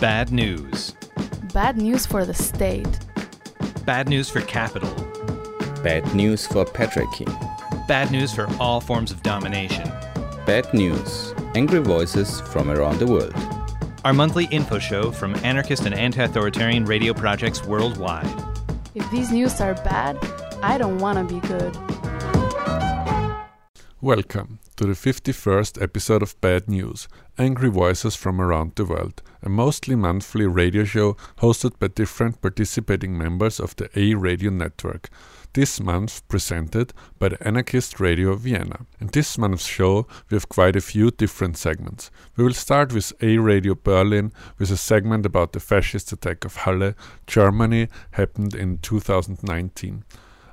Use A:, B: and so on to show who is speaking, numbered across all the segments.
A: Bad news.
B: Bad news for the state.
A: Bad news for capital.
C: Bad news for patriarchy.
A: Bad news for all forms of domination.
C: Bad news. Angry voices from around the world.
A: Our monthly info show from anarchist and anti authoritarian radio projects worldwide.
B: If these news are bad, I don't want to be good.
D: Welcome to the 51st episode of Bad News Angry Voices from Around the World, a mostly monthly radio show hosted by different participating members of the A Radio network. This month presented by the Anarchist Radio Vienna. In this month's show, we have quite a few different segments. We will start with A Radio Berlin with a segment about the fascist attack of Halle, Germany, happened in 2019.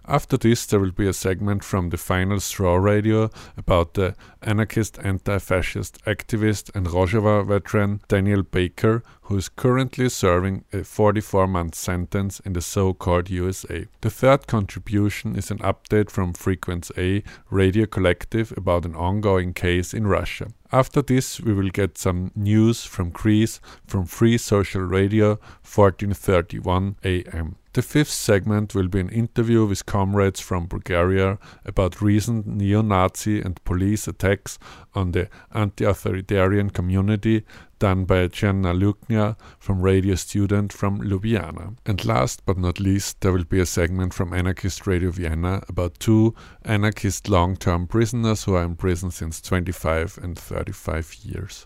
D: After this, there will be a segment from the Final Straw Radio about the anarchist anti fascist activist and Rojava veteran Daniel Baker, who is currently serving a 44 month sentence in the so called USA. The third contribution is an update from Frequenz A Radio Collective about an ongoing case in Russia. After this, we will get some news from Greece from Free Social Radio 1431 AM. The fifth segment will be an interview with comrades from Bulgaria about recent neo Nazi and police attacks on the anti authoritarian community done by Gianna Luknia from Radio Student from Ljubljana. And last but not least, there will be a segment from Anarchist Radio Vienna about two anarchist long term prisoners who are in prison since 25 and 35 years.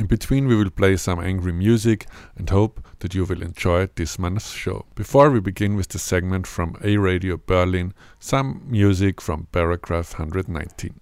D: In between, we will play some angry music and hope that you will enjoy this month's show. Before we begin with the segment from A Radio Berlin, some music from paragraph 119.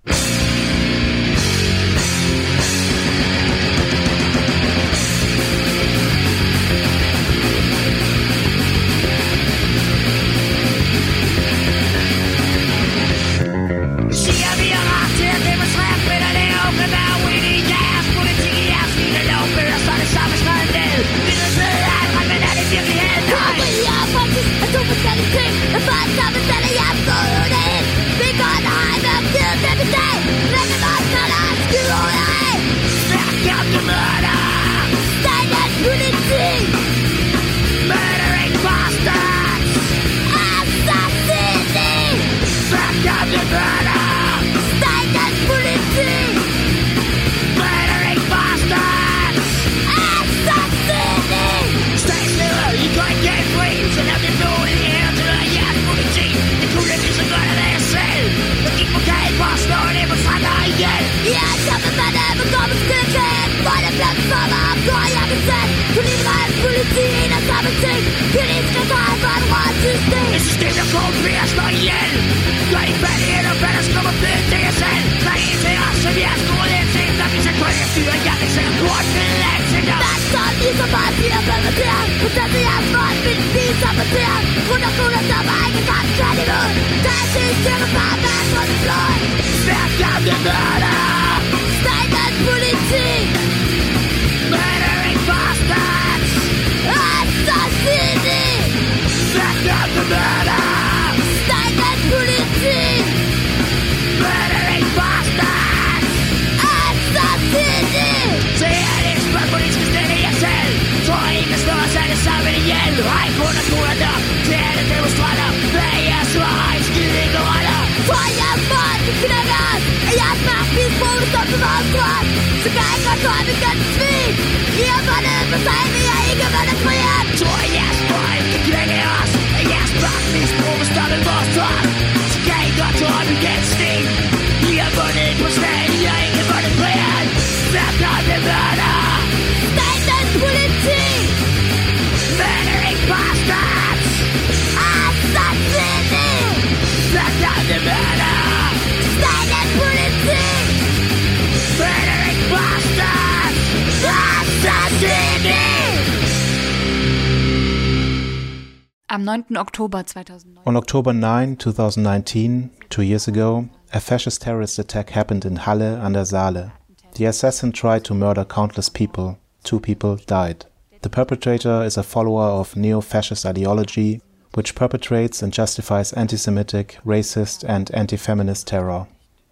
E: Am 9. Oktober 2009.
F: On October 9, 2019, two years ago, a fascist terrorist attack happened in Halle an der Saale. The assassin tried to murder countless people. Two people died. The perpetrator is a follower of neo fascist ideology, which perpetrates and justifies anti Semitic, racist, and anti feminist terror.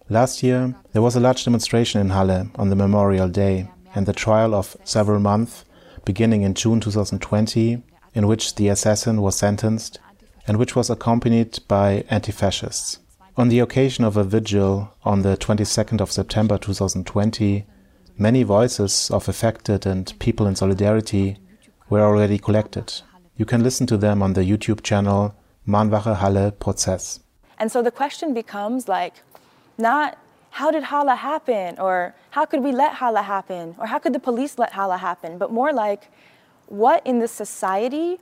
F: Last year, there was a large demonstration in Halle on the Memorial Day, and the trial of several months beginning in June 2020, in which the assassin was sentenced and which was accompanied by anti fascists. On the occasion of a vigil on the 22nd of September 2020, many voices of affected and people in solidarity were already collected. You can listen to them on the YouTube channel Mahnwache Halle Prozess.
G: And so the question becomes like, not how did Halle happen, or how could we let Halle happen, or how could the police let Halle happen, but more like, what in the society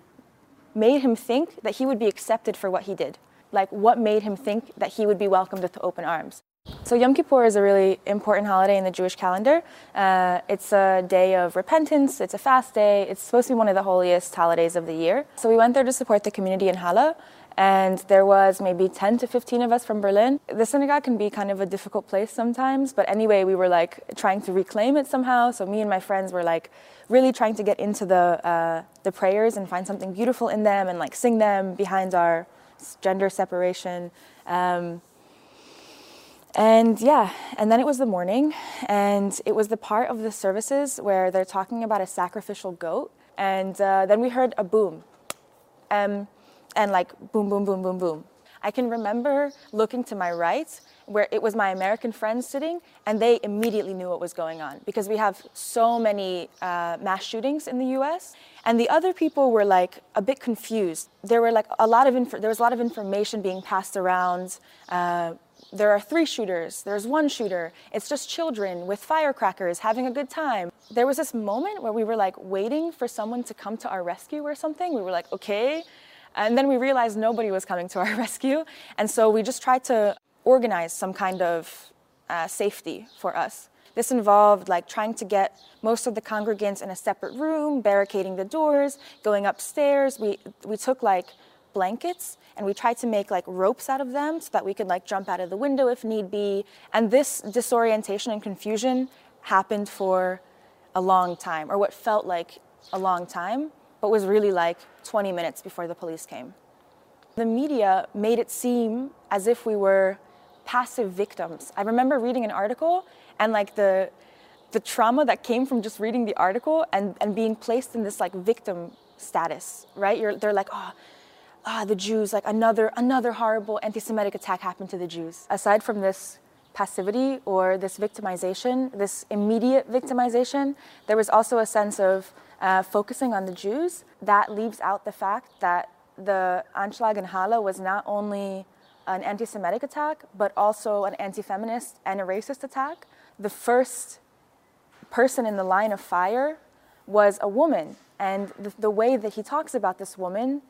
G: made him think that he would be accepted for what he did? Like, what made him think that he would be welcomed with open arms? So Yom Kippur is a really important holiday in the Jewish calendar. Uh, it's a day of repentance. It's a fast day. It's supposed to be one of the holiest holidays of the year. So we went there to support the community in Halle, and there was maybe 10 to 15 of us from Berlin. The synagogue can be kind of a difficult place sometimes, but anyway, we were like trying to reclaim it somehow. So me and my friends were like really trying to get into the uh, the prayers and find something beautiful in them and like sing them behind our gender separation. Um, and yeah, and then it was the morning, and it was the part of the services where they're talking about a sacrificial goat. And uh, then we heard a boom, um, and like boom, boom, boom, boom, boom. I can remember looking to my right where it was my American friends sitting, and they immediately knew what was going on because we have so many uh, mass shootings in the U.S. And the other people were like a bit confused. There were like a lot of inf- there was a lot of information being passed around. Uh, there are three shooters, there's one shooter, it's just children with firecrackers having a good time. There was this moment where we were like waiting for someone to come to our rescue or something. We were like, okay. And then we realized nobody was coming to our rescue. And so we just tried to organize some kind of uh, safety for us. This involved like trying to get most of the congregants in a separate room, barricading the doors, going upstairs. We, we took like blankets and we tried to make like ropes out of them so that we could like jump out of the window if need be. And this disorientation and confusion happened for a long time, or what felt like a long time, but was really like 20 minutes before the police came. The media made it seem as if we were passive victims. I remember reading an article and like the the trauma that came from just reading the article and, and being placed in this like victim status, right? You're, they're like, oh, ah, the Jews, like another, another horrible anti Semitic attack happened to the Jews. Aside from this passivity or this victimization, this immediate victimization, there was also a sense of uh, focusing on the Jews. That leaves out the fact that the Anschlag in Halle was not only an anti Semitic attack, but also an anti feminist and a racist attack. The first person in the line of fire was a woman. And the, the way that he talks about this woman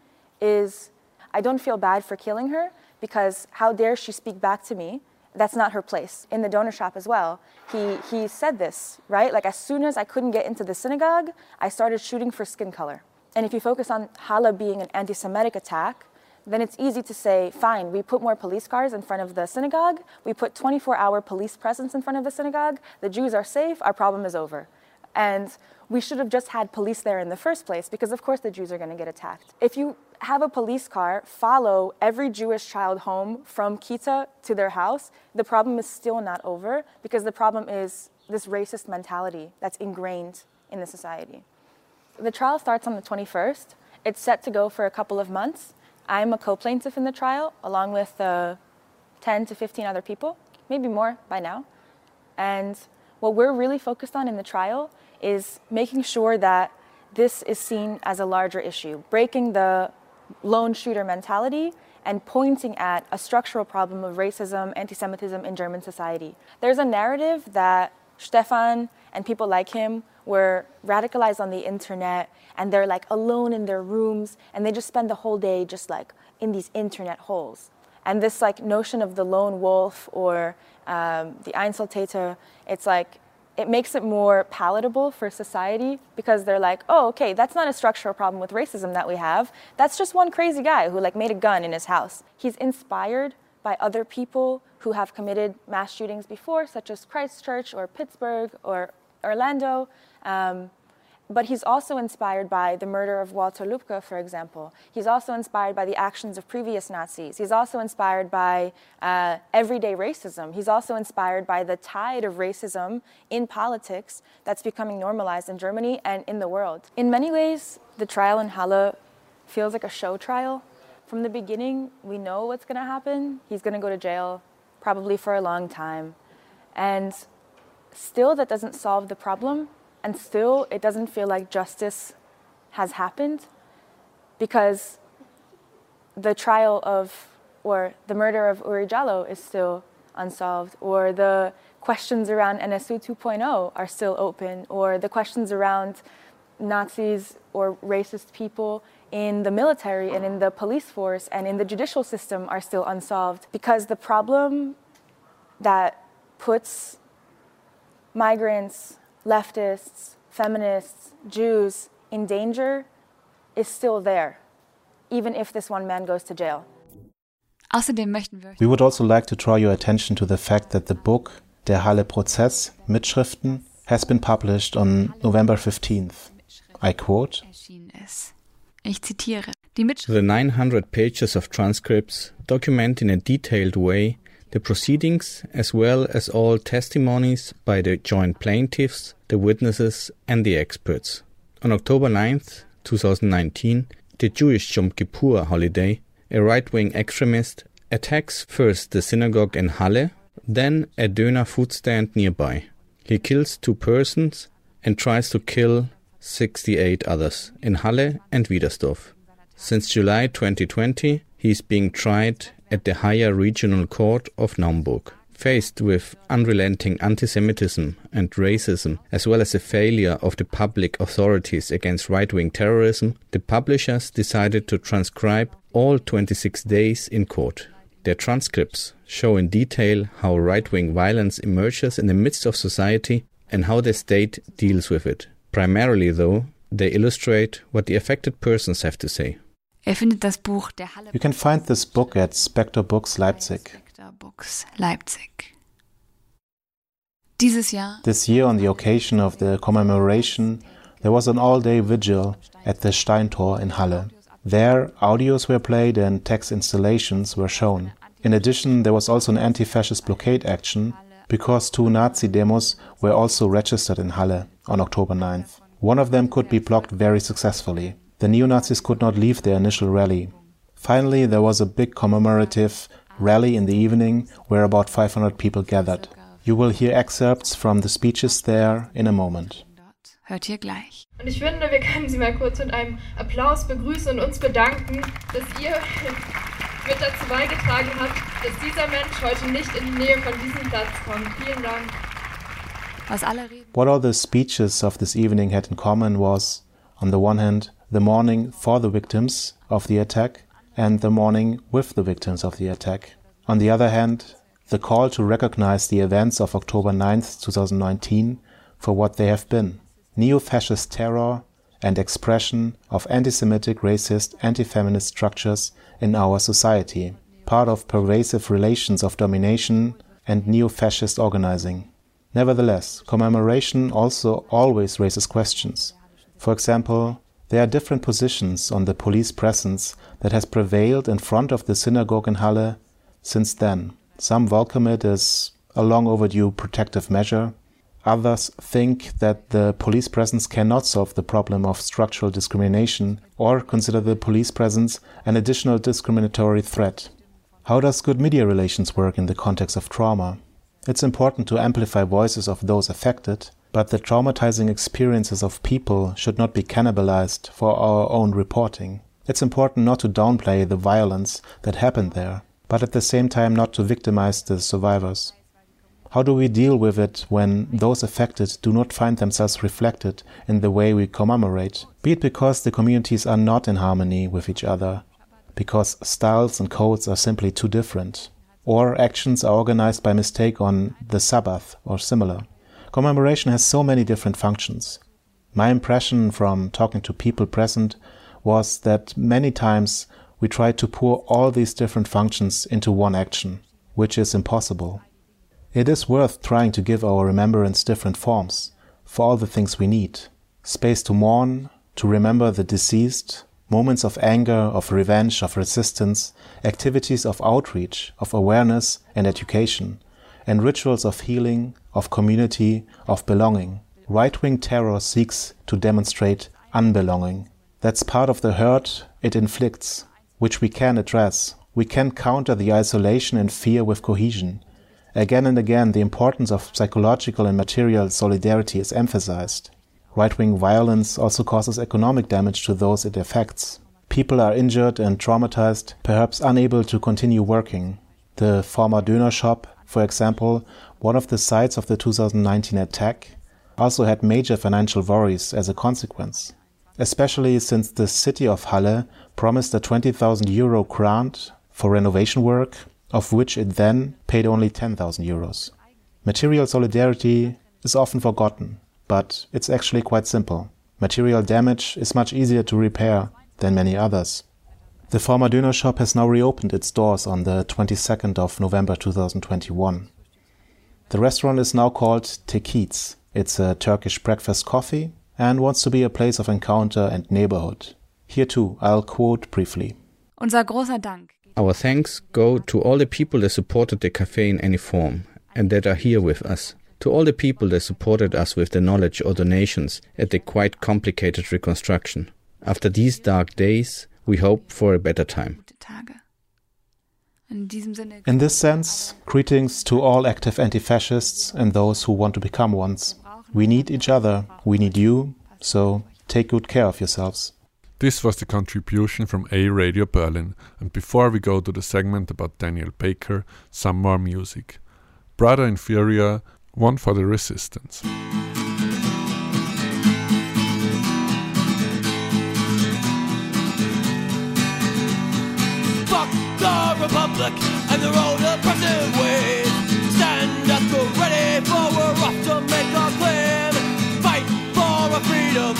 G: is I don't feel bad for killing her because how dare she speak back to me? That's not her place. In the donor shop as well, he, he said this, right? Like, as soon as I couldn't get into the synagogue, I started shooting for skin color. And if you focus on Halle being an anti Semitic attack, then it's easy to say, fine, we put more police cars in front of the synagogue, we put 24 hour police presence in front of the synagogue, the Jews are safe, our problem is over. And we should have just had police there in the first place because, of course, the Jews are going to get attacked. If you have a police car follow every Jewish child home from Kita to their house, the problem is still not over because the problem is this racist mentality that's ingrained in the society. The trial starts on the 21st. It's set to go for a couple of months. I'm a co plaintiff in the trial, along with uh, 10 to 15 other people, maybe more by now. And what we're really focused on in the trial is making sure that this is seen as a larger issue, breaking the lone shooter mentality and pointing at a structural problem of racism, anti Semitism in German society. There's a narrative that Stephan and people like him were radicalized on the internet and they're like alone in their rooms and they just spend the whole day just like in these internet holes. And this like notion of the lone wolf or um, the Einzeltäter, it's like it makes it more palatable for society because they're like, oh, okay, that's not a structural problem with racism that we have. That's just one crazy guy who like made a gun in his house. He's inspired by other people who have committed mass shootings before, such as Christchurch or Pittsburgh or Orlando. Um, but he's also inspired by the murder of Walter Lübcke, for example. He's also inspired by the actions of previous Nazis. He's also inspired by uh, everyday racism. He's also inspired by the tide of racism in politics that's becoming normalized in Germany and in the world. In many ways, the trial in Halle feels like a show trial. From the beginning, we know what's going to happen. He's going to go to jail, probably for a long time. And still, that doesn't solve the problem and still it doesn't feel like justice has happened because the trial of or the murder of Oury Jalloh is still unsolved or the questions around NSU 2.0 are still open or the questions around Nazis or racist people in the military and in the police force and in the judicial system are still unsolved because the problem that puts migrants leftists, feminists, Jews in danger is still there, even if this one man goes to jail.
E: Außerdem möchten wir
F: We would also like to draw your attention to the fact that the book Der Halle Prozess Mitschriften has been published on November 15th. I quote.
E: Ich zitiere. Die
C: The 900 pages of transcripts document in a detailed way the proceedings as well as all testimonies by the joint plaintiffs, the witnesses, and the experts. On October 9th, 2019, the Jewish Yom Kippur holiday, a right wing extremist attacks first the synagogue in Halle, then a Döner food stand nearby. He kills two persons and tries to kill 68 others in Halle and Wiedersdorf. Since July 2020, he is being tried at the higher regional court of Naumburg. Faced with unrelenting anti Semitism and racism, as well as a failure of the public authorities against right wing terrorism, the publishers decided to transcribe all 26 days in court. Their transcripts show in detail how right wing violence emerges in the midst of society and how the state deals with it. Primarily, though, they illustrate what the affected persons have to say.
E: Er findet das Buch Der Halle
F: You can find this book at Spector Books Leipzig.
E: Books Leipzig. Dieses Jahr
F: This year, on the occasion of the commemoration, there was an all day vigil at the Steintor in Halle. There, audios were played and text installations were shown. In addition, there was also an anti fascist blockade action because two Nazi demos were also registered in Halle on October 9th. One of them could be blocked very successfully. The neo Nazis could not leave their initial rally. Finally, there was a big commemorative rally in the evening where about 500 people gathered. You will hear excerpts from the speeches there in a moment.
E: hört ihr gleich.
H: Und ich finde, wir können Sie mal kurz mit einem Applaus begrüßen und uns bedanken, dass ihr mit dazu beigetragen habt, dass dieser Mensch heute nicht in die Nähe von diesem Platz kommt. Vielen Dank.
E: Was alle reden
F: What all the speeches of this evening had in common was, on the one hand, the mourning for the victims of the attack and the mourning with the victims of the attack. On the other hand, the call to recognize the events of October 9th, 2019 for what they have been neo fascist terror and expression of anti Semitic, racist, anti feminist structures in our society, part of pervasive relations of domination and neo fascist organizing. Nevertheless, commemoration also always raises questions. For example, there are different positions on the police presence that has prevailed in front of the synagogue in Halle since then. Some welcome it as a long overdue protective measure. Others think that the police presence cannot solve the problem of structural discrimination or consider the police presence an additional discriminatory threat. How does good media relations work in the context of trauma? It's important to amplify voices of those affected, but the traumatizing experiences of people should not be cannibalized for our own reporting. It's important not to downplay the violence that happened there, but at the same time not to victimize the survivors. How do we deal with it when those affected do not find themselves reflected in the way we commemorate? Be it because the communities are not in harmony with each other, because styles and codes are simply too different, or actions are organized by mistake on the Sabbath or similar. Commemoration has so many different functions. My impression from talking to people present was that many times we try to pour all these different functions into one action, which is impossible. It is worth trying to give our remembrance different forms for all the things we need. space to mourn, to remember the deceased, moments of anger, of revenge, of resistance, activities of outreach, of awareness and education, and rituals of healing, of community, of belonging. Right wing terror seeks to demonstrate unbelonging. That's part of the hurt it inflicts, which we can address. We can counter the isolation and fear with cohesion. Again and again, the importance of psychological and material solidarity is emphasized. Right wing violence also causes economic damage to those it affects. People are injured and traumatized, perhaps unable to continue working. The former Döner shop, for example, one of the sites of the 2019 attack, also had major financial worries as a consequence, especially since the city of Halle promised a 20,000 euro grant for renovation work, of which it then paid only 10,000 euros. Material solidarity is often forgotten, but it's actually quite simple. Material damage is much easier to repair than many others. The former Döner shop has now reopened its doors on the 22nd of November 2021. The restaurant is now called Tekiez. It's a Turkish breakfast coffee and wants to be a place of encounter and neighborhood. Here too, I'll quote briefly.
E: Unser großer Dank.
C: Our thanks go to all the people that supported the cafe in any form and that are here with us. To all the people that supported us with their knowledge or donations at the quite complicated reconstruction. After these dark days, we hope for a better time.
E: In.
F: In this sense, greetings to all active anti fascists and those who want to become ones. We need each other, we need you, so take good care of yourselves.
D: This was the contribution from A Radio Berlin, and before we go to the segment about Daniel Baker, some more music. Brother Inferior, one for the resistance.
I: Republic and their own oppressive ways. Stand up, go ready, for we're off to make our claim. Fight for our freedom,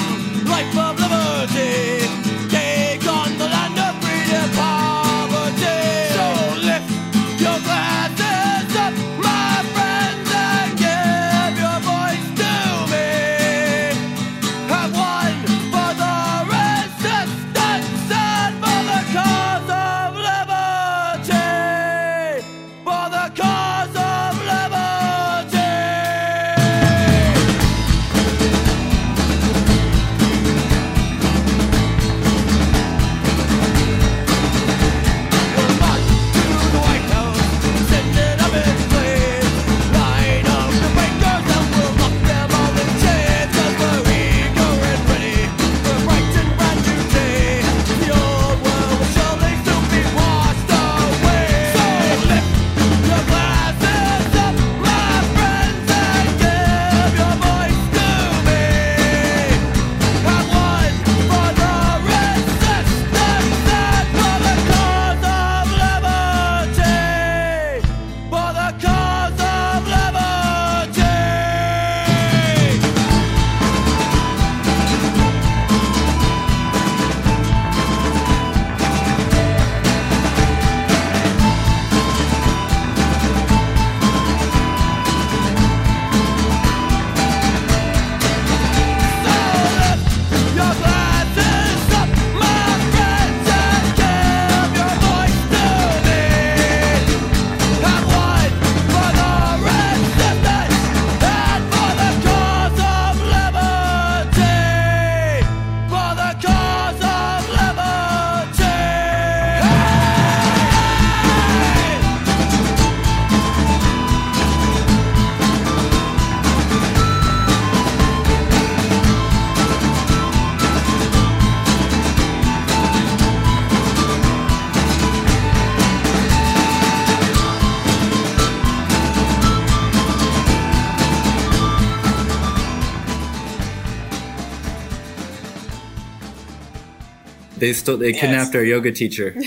J: They still they kidnapped our yoga teacher.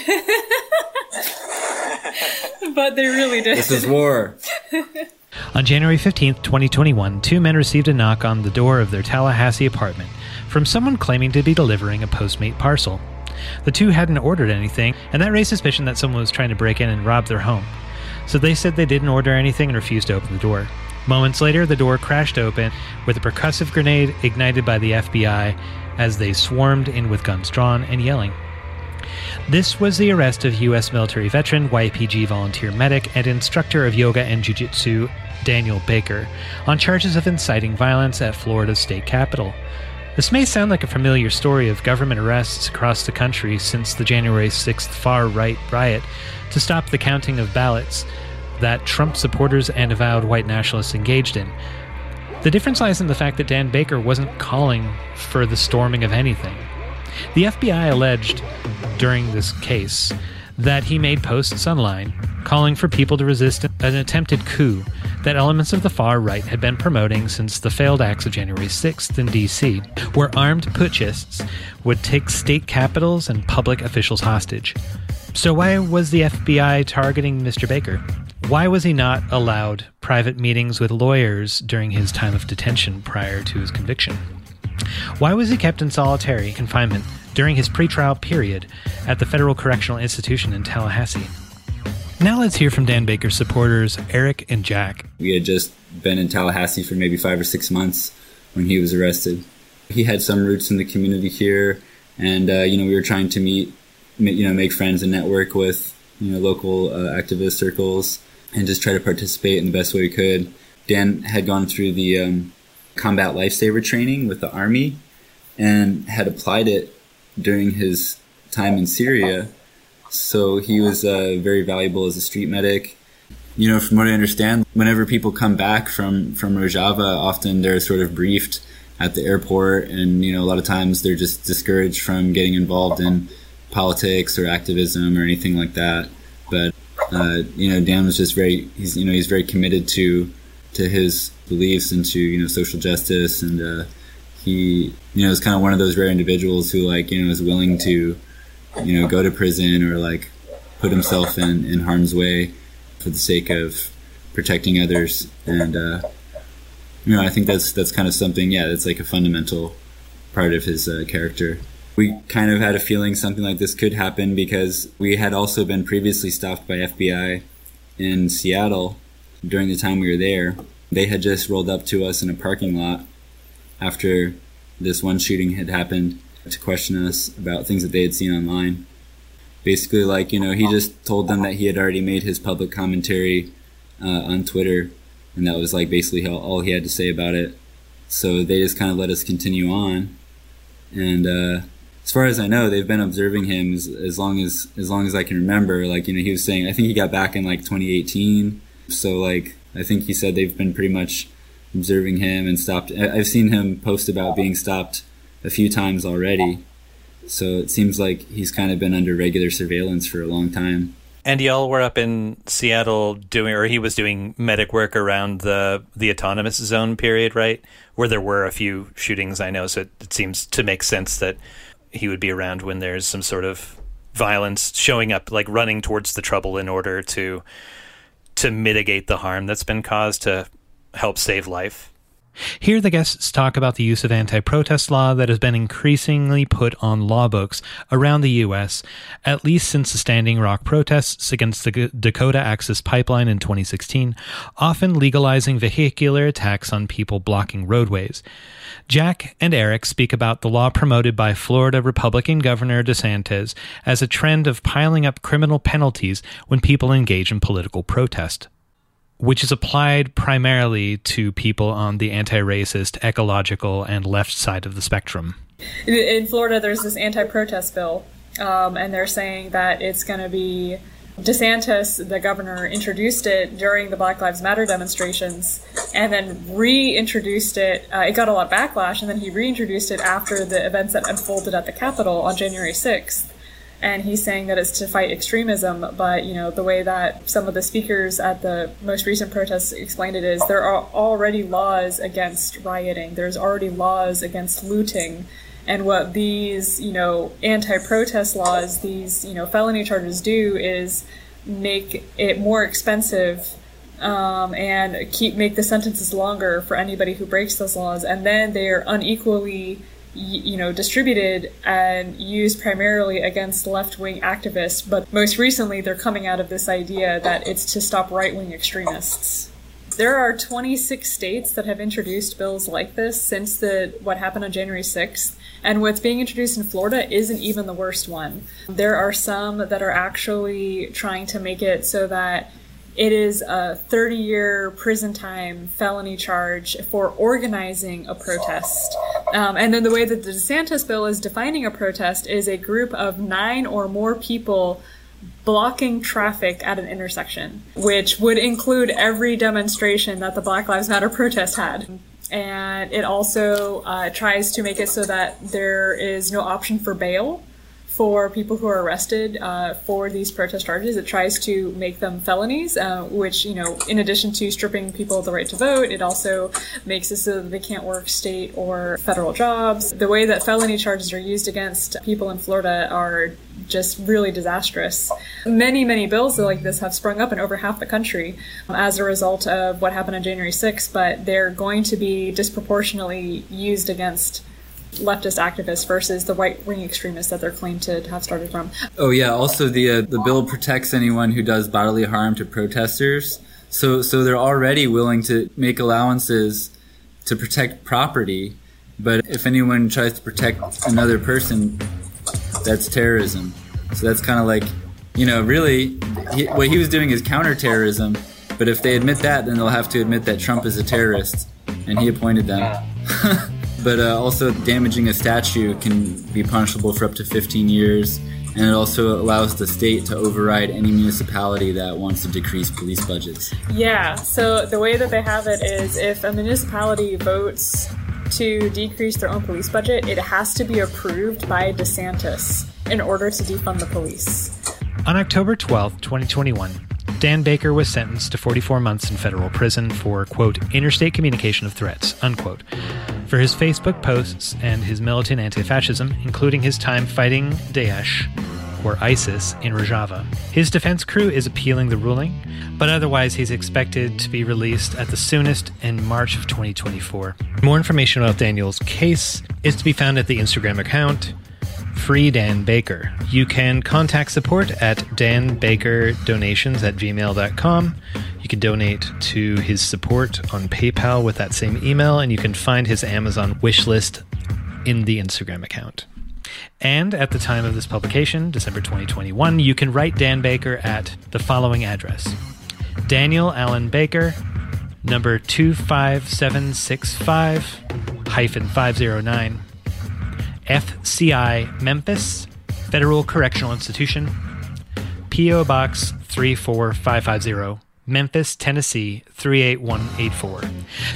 K: but they really did.
J: This is war.
A: On January 15th, 2021, two men received a knock on the door of their Tallahassee apartment from someone claiming to be delivering a Postmate parcel. The two hadn't ordered anything, and that raised suspicion that someone was trying to break in and rob their home. So they said they didn't order anything and refused to open the door. Moments later, the door crashed open with a percussive grenade ignited by the FBI as they swarmed in with guns drawn and yelling. This was the arrest of U.S. military veteran, YPG volunteer medic, and instructor of yoga and jiu jitsu, Daniel Baker, on charges of inciting violence at Florida's state capitol. This may sound like a familiar story of government arrests across the country since the January 6th far right riot to stop the counting of ballots that Trump supporters and avowed white nationalists engaged in. The difference lies in the fact that Dan Baker wasn't calling for the storming of anything. The FBI alleged during this case that he made posts online calling for people to resist an attempted coup that elements of the far right had been promoting since the failed acts of January 6th in D.C., where armed putschists would take state capitals and public officials hostage. So, why was the FBI targeting Mr. Baker? Why was he not allowed private meetings with lawyers during his time of detention prior to his conviction? Why was he kept in solitary confinement during his pretrial period at the Federal Correctional Institution in Tallahassee? Now let's hear from Dan Baker's supporters, Eric and Jack.
J: We had just been in Tallahassee for maybe five or six months when he was arrested. He had some roots in the community here, and uh, you know we were trying to meet, you know, make friends and network with you know local uh, activist circles, and just try to participate in the best way we could. Dan had gone through the um, combat lifesaver training with the army, and had applied it during his time in Syria so he was uh, very valuable as a street medic. You know, from what I understand, whenever people come back from from Rojava, often they're sort of briefed at the airport, and you know, a lot of times they're just discouraged from getting involved in politics or activism or anything like that. But uh, you know, Dan was just very he's you know he's very committed to to his beliefs and to you know social justice, and uh, he you know is kind of one of those rare individuals who like you know is willing to you know, go to prison or like put himself in, in harm's way for the sake of protecting others. And, uh, you know, I think that's, that's kind of something, yeah, that's like a fundamental part of his uh, character. We kind of had a feeling something like this could happen because we had also been previously stopped by FBI in Seattle during the time we were there. They had just rolled up to us in a parking lot after this one shooting had happened to question us about things that they had seen online. Basically, like, you know, he just told them that he had already made his public commentary uh, on Twitter, and that was like basically all, he had to say about it. So they just kind of let us continue on. And uh, as far as I know, they've been observing him as, as long as as long as I can remember. Like, you know, he was saying, I think he got back in like 2018. So like, I think he said they've been pretty much observing him and stopped. I've seen him post about being stopped a few times already. So it seems like he's kind of been under regular surveillance for a long time.
L: And y'all were up in Seattle doing, or he was doing medic work around the the autonomous zone period, right? Where there were a few shootings, I know. So it, it seems to make sense that he would be around when there's some sort of violence showing up, like running towards the trouble in order to to mitigate the harm that's been caused to help save life.
A: Here, the guests talk about the use of anti protest law that has been increasingly put on law books around the U.S., at least since the Standing Rock protests against the Dakota Access Pipeline in 2016, often legalizing vehicular attacks on people blocking roadways. Jack and Eric speak about the law promoted by Florida Republican Governor DeSantis as a trend of piling up criminal penalties when people engage in political protest which is applied primarily to people on the anti racist, ecological, and left side of the spectrum.
K: In Florida, there's this anti protest bill, um, and they're saying that it's going to be. DeSantis, the governor, introduced it during the Black Lives Matter demonstrations and then reintroduced it. Uh, it got a lot of backlash, and then he reintroduced it after the events that unfolded at the Capitol on January 6th and he's saying that it's to fight extremism but you know the way that some of the speakers at the most recent protests explained it is there are already laws against rioting. There's already laws against looting. And what these you know anti-protest laws these you know felony charges do is make it more expensive um, and keep make the sentences longer for anybody who breaks those laws. And then they are unequally you know, distributed and used primarily against left wing activists, but most recently they're coming out of this idea that it's to stop right wing extremists. There are 26 states that have introduced bills like this since the what happened on January 6th, and what's being introduced in Florida isn't even the worst one. There are some that are actually trying to make it so that it is a 30 year prison time felony charge for organizing a protest. Um, and then the way that the DeSantis bill is defining a protest is a group of nine or more people blocking traffic at an intersection, which would include every demonstration that the Black Lives Matter protest had. And it also uh, tries to make it so that there is no option for bail for people who are arrested uh, for these protest charges. It tries to make them felonies, uh, which, you know, in addition to stripping people of the right to vote, it also makes it so that they can't work state or federal jobs. The way that felony charges are used against people in Florida are just really disastrous. Many, many bills like this have sprung up in over half the country um, as a result of what happened on January 6th, but they're going to be disproportionately used against leftist activists versus the right wing extremists that they're claimed to have started from.
J: Oh yeah. Also, the uh, the bill protects anyone who does bodily harm to protesters. So so they're already willing to make allowances to protect property, but if anyone tries to protect another person, that's terrorism. So that's kind of like, you know, really, he, what he was doing is counterterrorism. But if they admit that, then they'll have to admit that Trump is a terrorist, and he appointed them. but uh, also, damaging a statue can be punishable for up to 15 years, and it also allows the state to override any municipality that wants to decrease police budgets.
K: Yeah, so the way that they have it is if a municipality votes to decrease their own police budget, it has to be approved by DeSantis in order to defund the police.
A: On October 12, 2021, Dan Baker was sentenced to 44 months in federal prison for, quote, interstate communication of threats, unquote, for his Facebook posts and his militant anti fascism, including his time fighting Daesh or ISIS in Rojava. His defense crew is appealing the ruling, but otherwise he's expected to be released at the soonest in March of 2024. More information about Daniel's case is to be found at the Instagram account Free Dan Baker. You can contact support at danbakerdonations at gmail.com. You can donate to his support on PayPal with that same email, and you can find his Amazon wish list in the Instagram account. And at the time of this publication, December 2021, you can write Dan Baker at the following address Daniel Alan Baker, number 25765 hyphen 509, FCI Memphis, Federal Correctional Institution, P.O. Box 34550. Memphis, Tennessee 38184.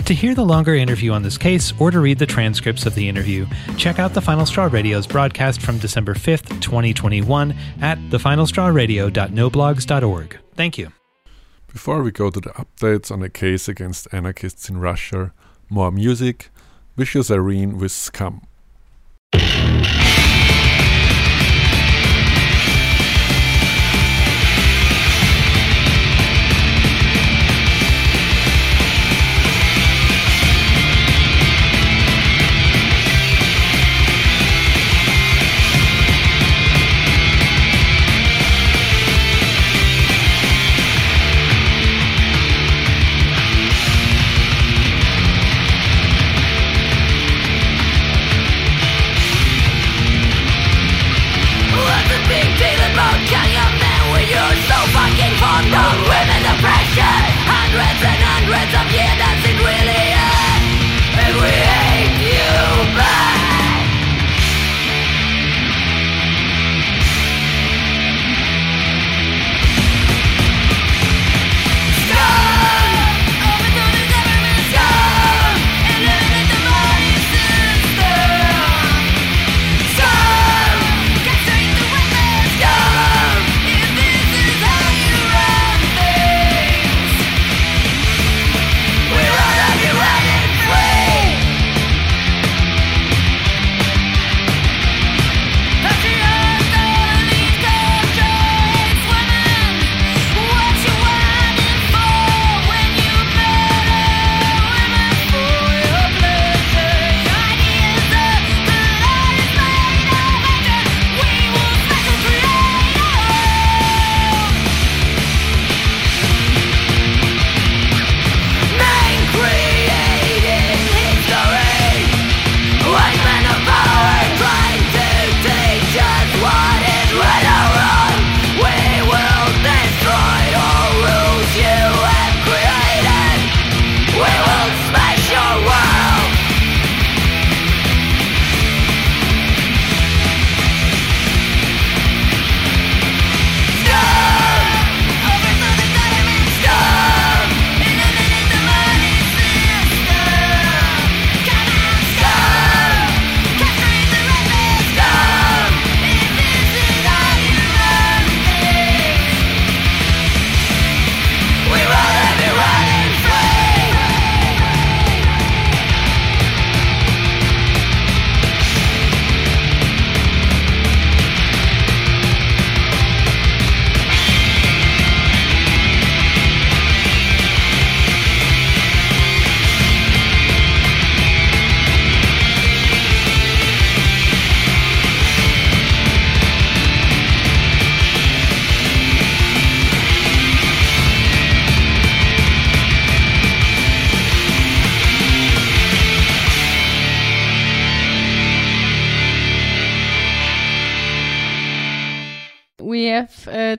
A: To hear the longer interview on this case or to read the transcripts of the interview, check out the Final Straw Radio's broadcast from December 5th, 2021 at thefinalstrawradio.noblogs.org. Thank you.
D: Before we go to the updates on the case against anarchists in Russia, more music. Vicious Irene with Scum.
I: What's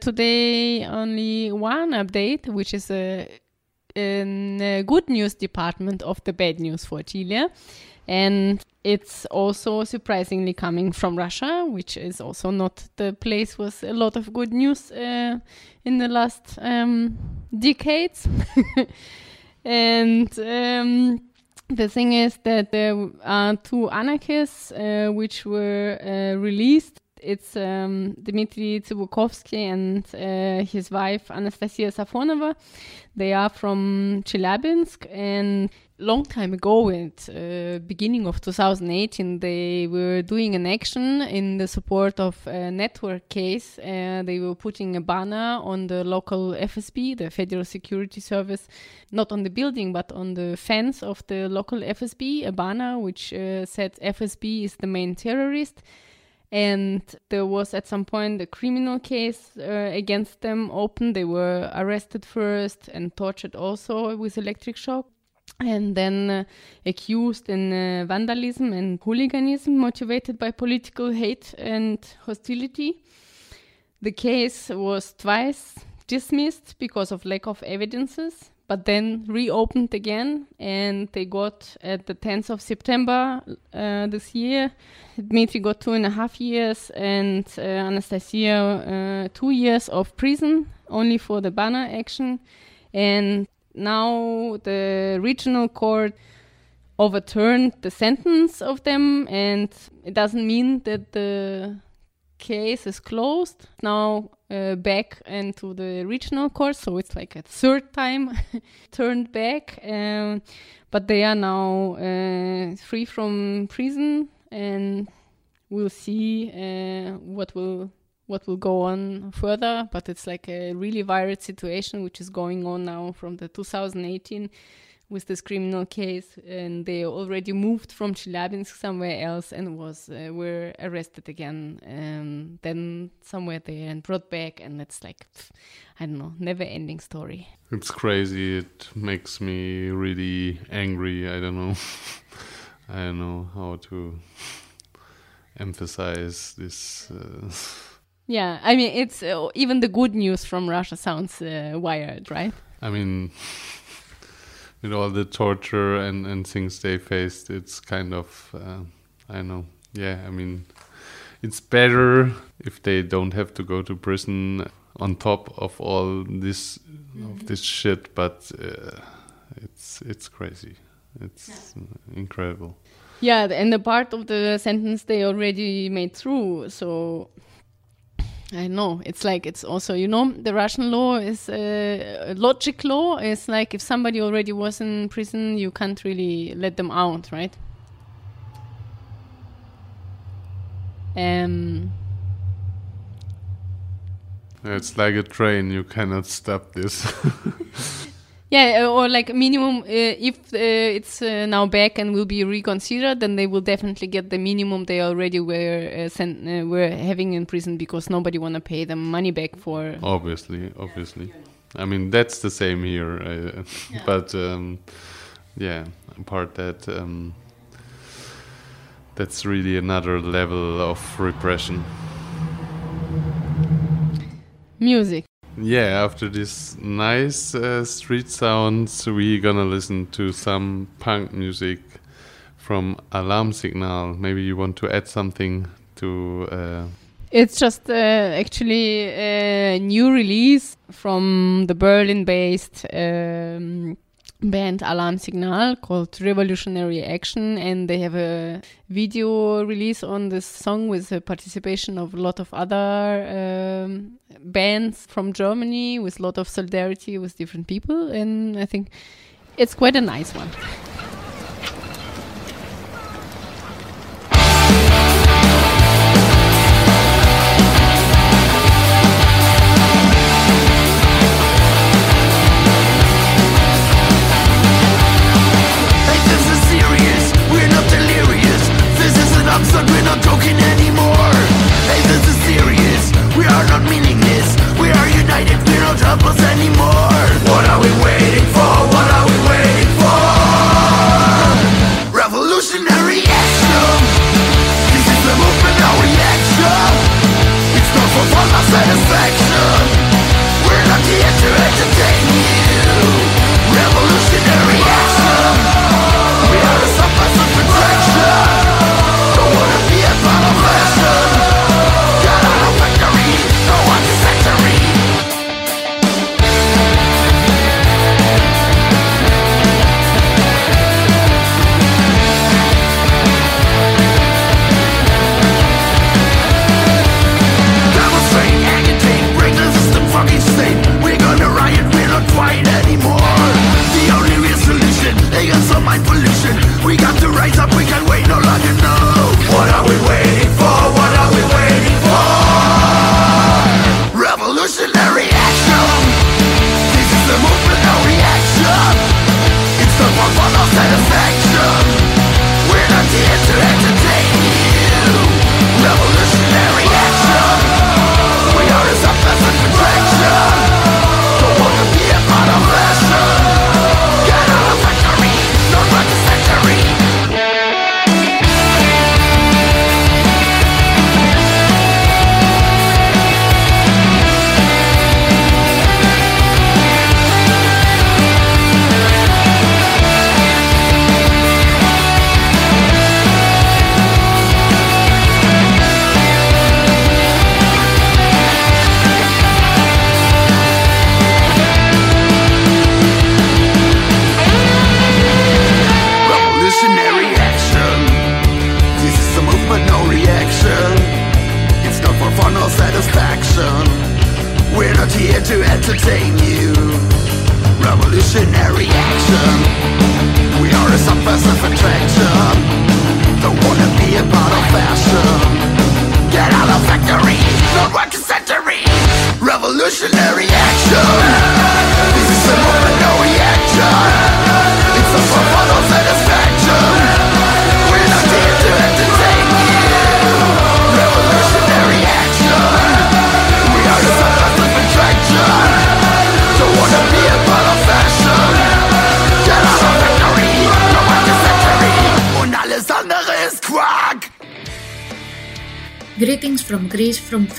M: today only one update, which is a, in a good news department of the bad news for Chile. And it's also surprisingly coming from Russia, which is also not the place with a lot of good news uh, in the last um, decades. and um, the thing is that there are two anarchists uh, which were uh, released. It's um, Dmitry Tsibukovsky and uh, his wife Anastasia Safonova. They are from Chelyabinsk, and long time ago, at uh, beginning of 2018, they were doing an action in the support of a network case. Uh, they were putting a banner on the local FSB, the Federal Security Service, not on the building but on the fence of the local FSB, a banner which uh, said FSB is the main terrorist. And there was at some point a criminal case uh, against them open. They were arrested first and tortured also with electric shock and then uh, accused in uh, vandalism and hooliganism motivated by political hate and hostility. The case was twice dismissed because of lack of evidences, but then reopened again, and they got at the 10th of September uh, this year. Dmitry got two and a half years, and uh, Anastasia uh, two years of prison only for the banner action. And now the regional court overturned the sentence of them, and it doesn't mean that the case is closed. Now uh, back into the regional court, so it's like a third time turned back. Um, but they are now uh, free from prison, and we'll see uh, what will what will go on further. But it's like a really viral situation which is going on now from the 2018 with this criminal case, and they already moved from Chelyabinsk somewhere else and was uh, were arrested again, and then somewhere there and brought back, and it's like pff, I don't know, never-ending story.
N: It's crazy. It makes me really angry. I don't know. I don't know how to emphasize this. Uh,
M: Yeah, I mean, it's uh, even the good news from Russia sounds uh, wired, right?
N: I mean, with all the torture and, and things they faced, it's kind of, uh, I don't know. Yeah, I mean, it's better if they don't have to go to prison on top of all this of this shit, but uh, it's it's crazy. It's incredible.
M: Yeah, and the part of the sentence they already made through, so I know it's like it's also you know the Russian law is uh, logic law is like if somebody already was in prison you can't really let them out right um
N: It's like a train. You cannot stop this.
M: yeah uh, or like minimum uh, if uh, it's uh, now back and will be reconsidered then they will definitely get the minimum they already were uh, sent uh, were having in prison because nobody want to pay them money back for
N: obviously, obviously. I mean, that's the same here. Uh, But um, yeah, apart that, um, that's really another level of repression.
M: music
N: Yeah, after this nice uh, street sounds, we're gonna listen to some punk music from Alarm Signal. Maybe you want to add something to. Uh,
M: It's just uh, actually a new release from the Berlin-based um, band Alarm Signal called Revolutionary Action, and they have a video release on this song with the participation of a lot of other um, bands from Germany, with a lot of solidarity with different people, and I think it's quite a nice one.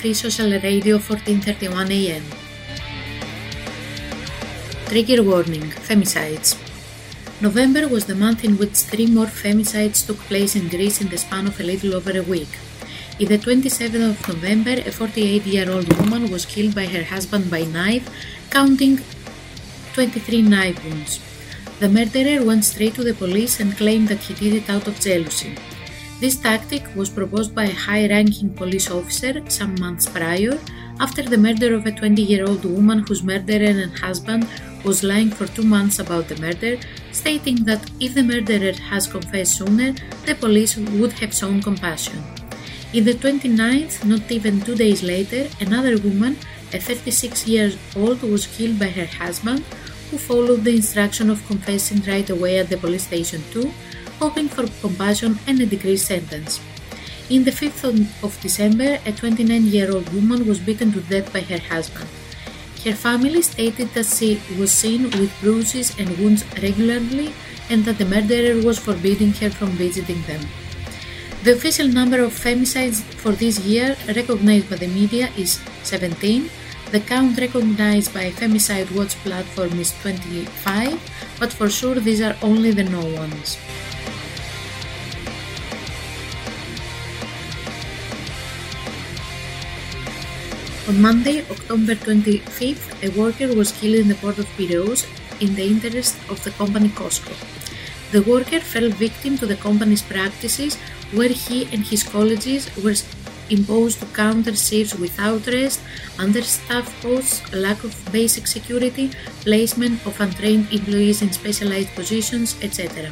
O: Free Social Radio 1431 AM. Trigger warning femicides. November was the month in which three more femicides took place in Greece in the span of a little over a week. In the 27th of November, a 48 year old woman was killed by her husband by knife, counting 23 knife wounds. The murderer went straight to the police and claimed that he did it out of jealousy. This tactic was proposed by a high ranking police officer some months prior after the murder of a 20 year old woman whose murderer and husband was lying for two months about the murder, stating that if the murderer has confessed sooner, the police would have shown compassion. In the 29th, not even two days later, another woman, a 36 years old, was killed by her husband, who followed the instruction of confessing right away at the police station too, hoping for compassion and a decreased sentence. In the 5th of December, a 29 year old woman was beaten to death by her husband. Her family stated that she was seen with bruises and wounds regularly and that the murderer was forbidding her from visiting them. The official number of femicides for this year recognized by the media is 17. The count recognized by Femicide Watch platform is 25, but for sure these are only the known ones. On Monday, October 25th, a worker was killed in the port of Piraeus in the interest of the company COSCO. The worker fell victim to the company's practices where he and his colleagues were imposed to counter shifts without rest, understaffed posts, lack of basic security, placement of untrained employees in specialized positions, etc.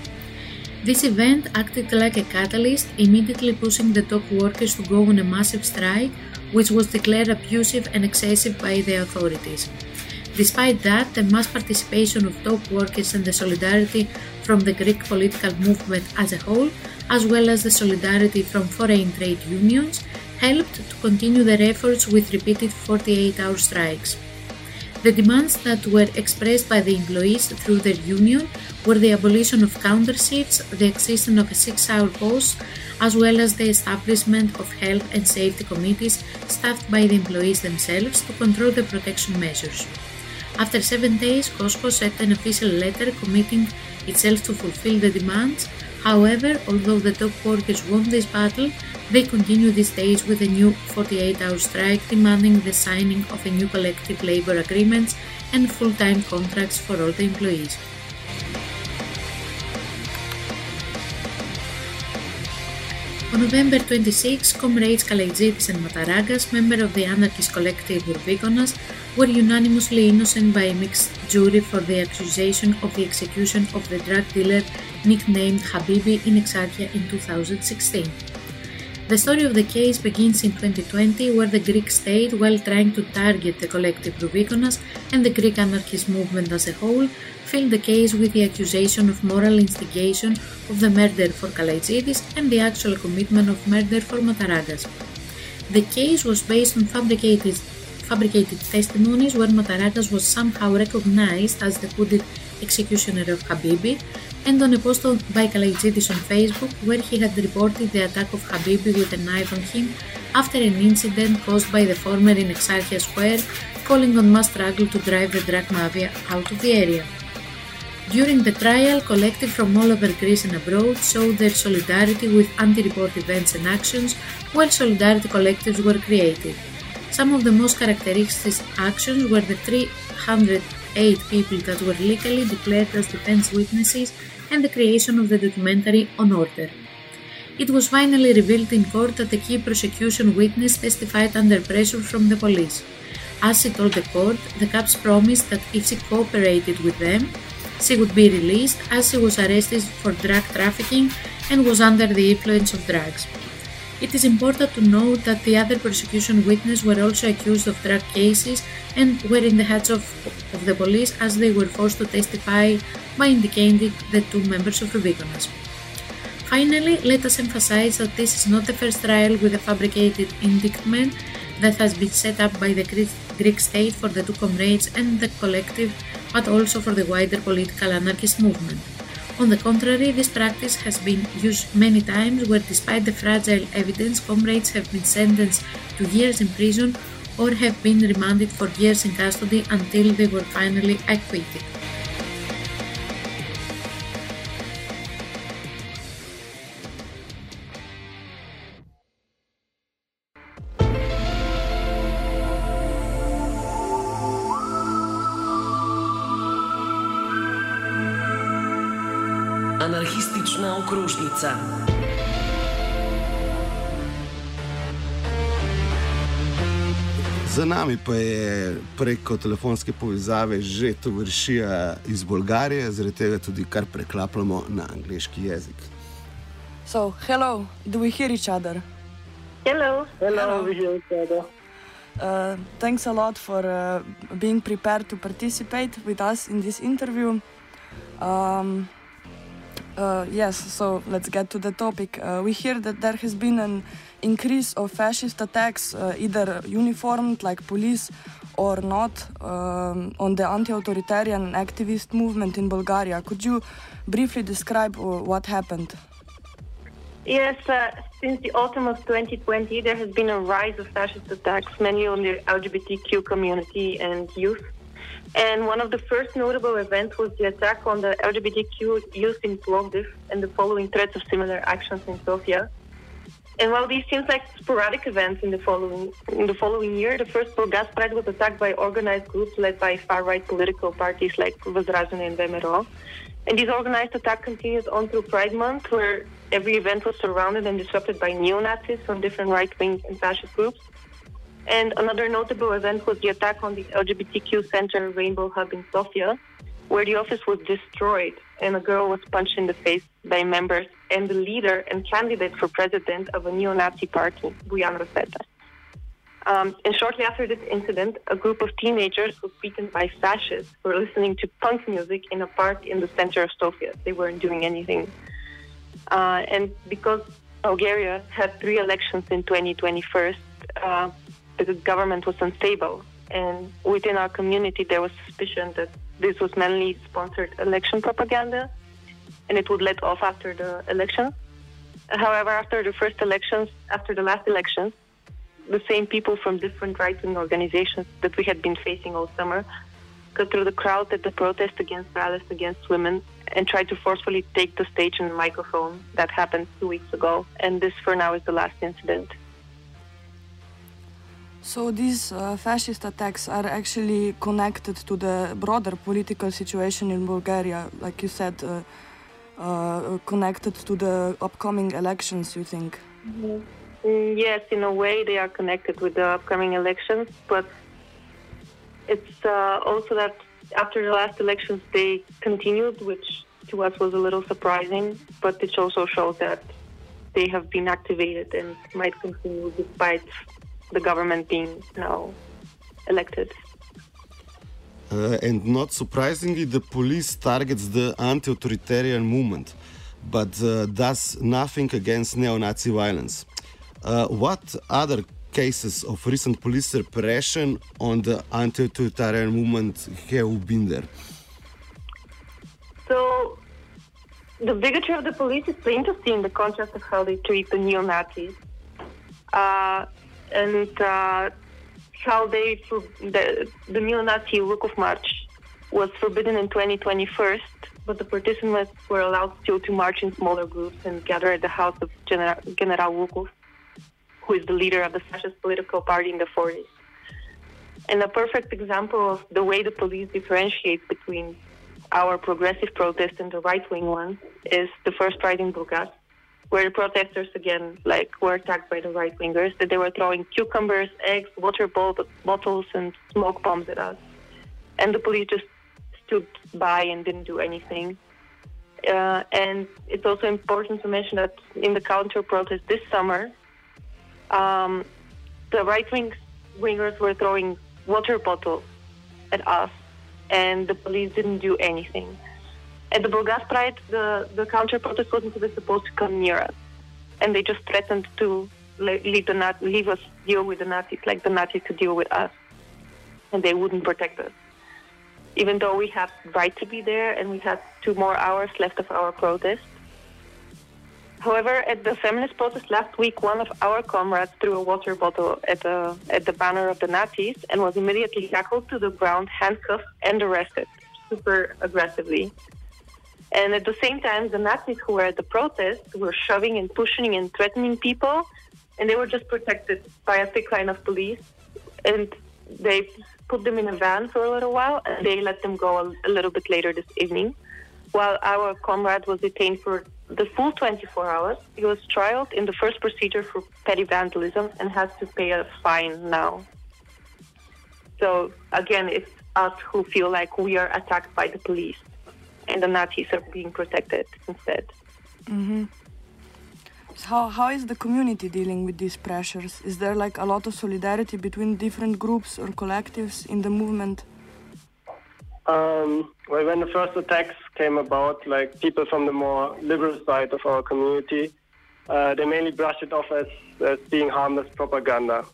O: This event acted like a catalyst, immediately pushing the top workers to go on a massive strike, which was declared abusive and excessive by the authorities. Despite that, the mass participation of top workers and the solidarity from the Greek political movement as a whole, as well as the solidarity from foreign trade unions, helped to continue their efforts with repeated 48 hour strikes. The demands that were expressed by the employees through their union were the abolition of counter the existence of a six hour post, as well as the establishment of health and safety committees staffed by the employees themselves to control the protection measures. After seven days, COSCO sent an official letter committing itself to fulfill the demands. However, although the top workers won this battle, they continue these days with a new 48 hour strike demanding the signing of a new collective labor agreements and full time contracts for all the employees. On November 26, comrades Kalaitzidis and Mataragas, member of the anarchist collective Rouvikonas, were unanimously innocent by a mixed jury for the accusation of the execution of the drug dealer nicknamed Habibi in Exarchia in 2016. The story of the case begins in 2020, where the Greek state, while trying to target the collective Rubikonas and the Greek anarchist movement as a whole, filled the case with the accusation of moral instigation of the murder for Kalaitzidis and the actual commitment of murder for Mataragas. The case was based on fabricated, fabricated testimonies where Mataragas was somehow recognized as the hooded executioner of Habibi and on a post by Kalaitzidis on Facebook where he had reported the attack of Habibi with a knife on him after an incident caused by the former in Exarchia Square, calling on mass struggle to drive the drug mafia out of the area. During the trial, collectives from all over Greece and abroad showed their solidarity with anti-report events and actions, while solidarity collectives were created. Some of the most characteristic actions were the 308 people that were legally declared as defense witnesses and the creation of the documentary On Order. It was finally revealed in court that the key prosecution witness testified under pressure from the police. As she told the court, the cops promised that if she cooperated with them, she would be released as she was arrested for drug trafficking and was under the influence of drugs. It is important to note that the other prosecution witnesses were also accused of drug cases and were in the hands of, of the police as they were forced to testify by indicating the two members of the Rubiconas. Finally, let us emphasize that this is not the first trial with a fabricated indictment that has been set up by the Greek Greek state for the two comrades and the collective, but also for the wider political anarchist movement. On the contrary, this practice has been used many times where, despite the fragile evidence, comrades have been sentenced to years in prison or have been remanded for years in custody until they were finally acquitted.
P: Okružnica.
Q: Za nami pa je preko telefonske povezave že tovršija iz Bolgarije, zaradi tega tudi kar preklapljamo na angliški jezik.
R: So, hello, do we hear each other?
S: Hello. Hello, we hear each other.
R: Uh, thanks a lot for uh, being prepared to participate with us in this interview. Um, uh, yes, so let's get to the topic. Uh, we hear that there has been an increase of fascist attacks, uh, either uniformed like police or not, um, on the anti authoritarian activist movement in Bulgaria. Could you briefly describe uh, what happened?
S: Yes, uh, since the autumn of 2020, there has been a rise of fascist attacks, mainly on the LGBTQ community and youth. And one of the first notable events was the attack on the LGBTQ youth in Plovdiv and the following threats of similar actions in Sofia. And while these seem like sporadic events in the following in the following year, the first Burgas Pride was attacked by organized groups led by far-right political parties like Vazrazhdane and VMRO. And this organized attack continued on through Pride Month, where every event was surrounded and disrupted by neo-Nazis from different right-wing and fascist groups. And another notable event was the attack on the LGBTQ Center Rainbow Hub in Sofia, where the office was destroyed and a girl was punched in the face by members and the leader and candidate for president of a neo-Nazi party, Boyan Rasate. Um, and shortly after this incident, a group of teenagers was beaten by fascists for listening to punk music in a park in the center of Sofia. They weren't doing anything. Uh, and because Bulgaria had three elections in 2021, uh, the government was unstable. And within our community, there was suspicion that this was mainly sponsored election propaganda and it would let off after the election. However, after the first elections, after the last elections, the same people from different right-wing organizations that we had been facing all summer cut through the crowd at the protest against violence against women and tried to forcefully take the stage and the microphone. That happened two weeks ago, and this for now is the last incident.
R: So these uh, fascist attacks are actually connected to the broader political situation in Bulgaria, like you said, uh, uh, connected to the upcoming elections. You think?
S: Mm, Yes, in a way they are connected with the upcoming elections, but it's uh, also that after the last elections they continued, which to us was a little surprising, but it also shows that they have been activated and might continue despite the government being now elected.
Q: Uh, and not surprisingly, the police targets the anti-authoritarian movement, but uh, does nothing against neo-Nazi violence. Uh, what other cases of recent police repression on the anti-authoritarian movement have been there?
S: So the bigotry of the police is plain to see in the contrast of how they treat the neo-Nazis. Uh, and uh, how they the, the neo-Nazi Lukov March was forbidden in 2021, but the participants were allowed still to march in smaller groups and gather at the house of General, General Lukov, who is the leader of the fascist political party in the 40s. And a perfect example of the way the police differentiates between our progressive protest and the right-wing one is the first Pride in Burgas, where protesters again like were attacked by the right wingers. That they were throwing cucumbers, eggs, water bot- bottles, and smoke bombs at us, and the police just stood by and didn't do anything. Uh, and it's also important to mention that in the counter protest this summer, um, the right wing wingers were throwing water bottles at us, and the police didn't do anything. At the Burgas Pride, the, the counter protest wasn't even supposed to come near us, and they just threatened to leave, the leave us deal with the Nazis, like the Nazis to deal with us, and they wouldn't protect us. Even though we had right to be there, and we had two more hours left of our protest. However, at the feminist protest last week, one of our comrades threw a water bottle at the at the banner of the Nazis and was immediately tackled to the ground, handcuffed, and arrested, super aggressively. And at the same time, the Nazis who were at the protest were shoving and pushing and threatening people, and they were just protected by a thick line of police. And they put them in a van for a little while, and they let them go a, little bit later this evening. While our comrade was detained for the full 24 hours, he was trialed in the first procedure for petty vandalism and has to pay a fine now. So again, it's us who feel like we are attacked by the police, and the Nazis are being protected instead.
R: hmm So how, how is the community dealing with these pressures? Is there like a lot of solidarity between different groups or collectives in the movement?
T: Um, well, when the first attacks came about, like people from the more liberal side of our community, uh, they mainly brushed it off as, as being harmless propaganda.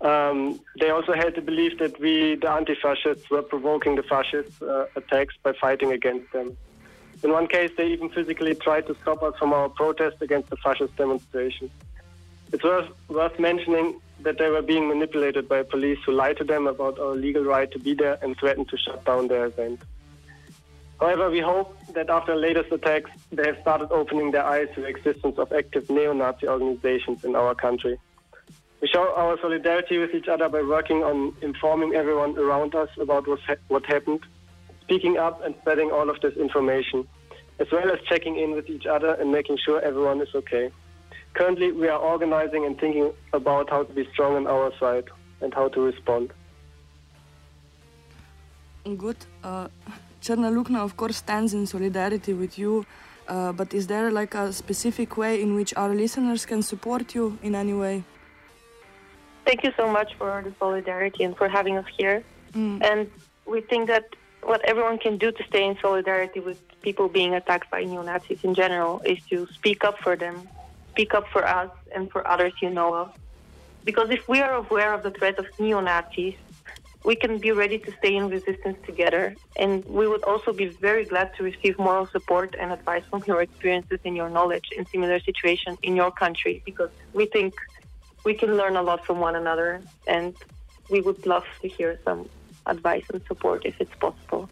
T: Um, they also had the belief that we, the anti-fascists, were provoking the fascist uh, attacks by fighting against them. In one case, they even physically tried to stop us from our protest against the fascist demonstration. It's worth, worth mentioning that they were being manipulated by police who lied to them about our legal right to be there and threatened to shut down their event. However, we hope that after the latest attacks, they have started opening their eyes to the existence of active neo-Nazi organizations in our country. We show our solidarity with each other by working on informing everyone around us about what's ha- what happened, speaking up and spreading all of this information, as well as checking in with each other and making sure everyone is okay. Currently, we are organizing and thinking about how to be strong on our side and how to respond.
R: Good. Uh, Črna luknja, of course, stands in solidarity with you. Uh, but is there like a specific way in which our listeners can support you in any way?
S: Thank you so much for the solidarity and for having us here. Mm. And we think that what everyone can do to stay in solidarity with people being attacked by neo Nazis in general is to speak up for them, speak up for us and for others you know of. Because if we are aware of the threat of neo Nazis, we can be ready to stay in resistance together. And we would also be very glad to receive moral support and advice from your experiences and your knowledge in similar situations in your country, because we think we can learn a lot from one another. And we would love to hear some advice and support if it's possible.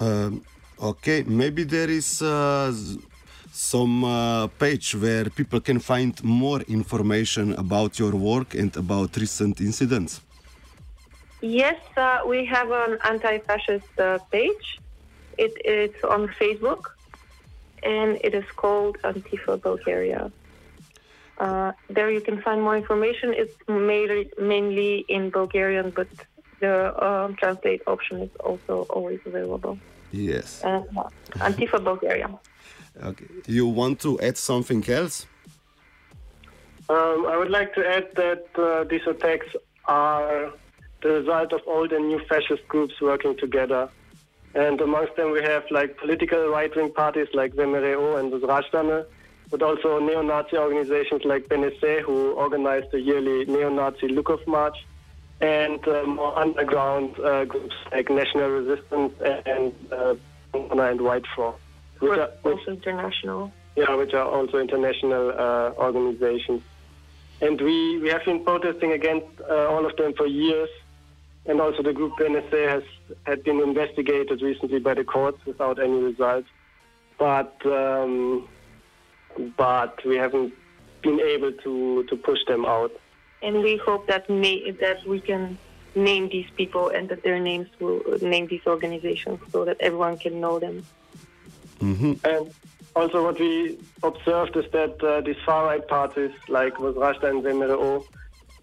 Q: Um, okay, maybe there is uh, some uh, page where people can find more information about your work and about recent incidents.
S: Yes, uh, we have an anti-fascist uh, page. It, it's on Facebook, and it is called Antifa Bulgaria. Uh, there you can find more information. It's mainly in Bulgarian, but the um, translate option is also always available.
Q: Yes.
S: Uh, uh-huh. Antifa Bulgaria.
Q: Okay. You want to add something else?
T: Um, I would like to add that uh, these attacks are the result of old and new fascist groups working together. And amongst them, we have like political right wing parties like VMRO and the Zrastane, but also neo-Nazi organizations like BNC, who organize the yearly neo-Nazi Lukov March, and uh, more underground uh, groups like National Resistance and uh, and White Front, which are,
S: Also international.
T: yeah, which are also international uh, organizations. And we, we have been protesting against uh, all of them for years. And also the group NSA has had been investigated recently by the courts without any results. But um, but we haven't been able to, to push them out.
S: And we hope that may, that we can name these people and that their names will name these organizations so that everyone can know them.
Q: Mm-hmm.
T: And also, what we observed is that uh, these far right parties, like Vazrazhdane and VMRO,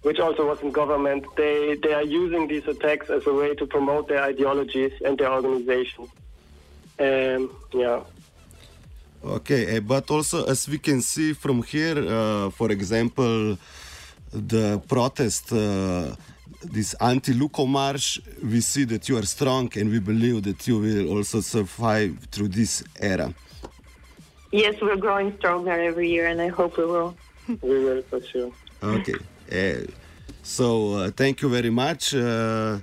T: which also was in government, they, they are using these attacks as a way to promote their ideologies and their organization. Um, yeah.
Q: Okay, uh, but also as we can see from here, uh, for example, the protest, uh, this anti-Luko march, we see that you are strong and we believe that you will also survive through this era.
S: Yes, we're growing stronger every year, and I hope we will.
T: we will for sure.
Q: Okay, uh, so uh, thank you very much. Uh,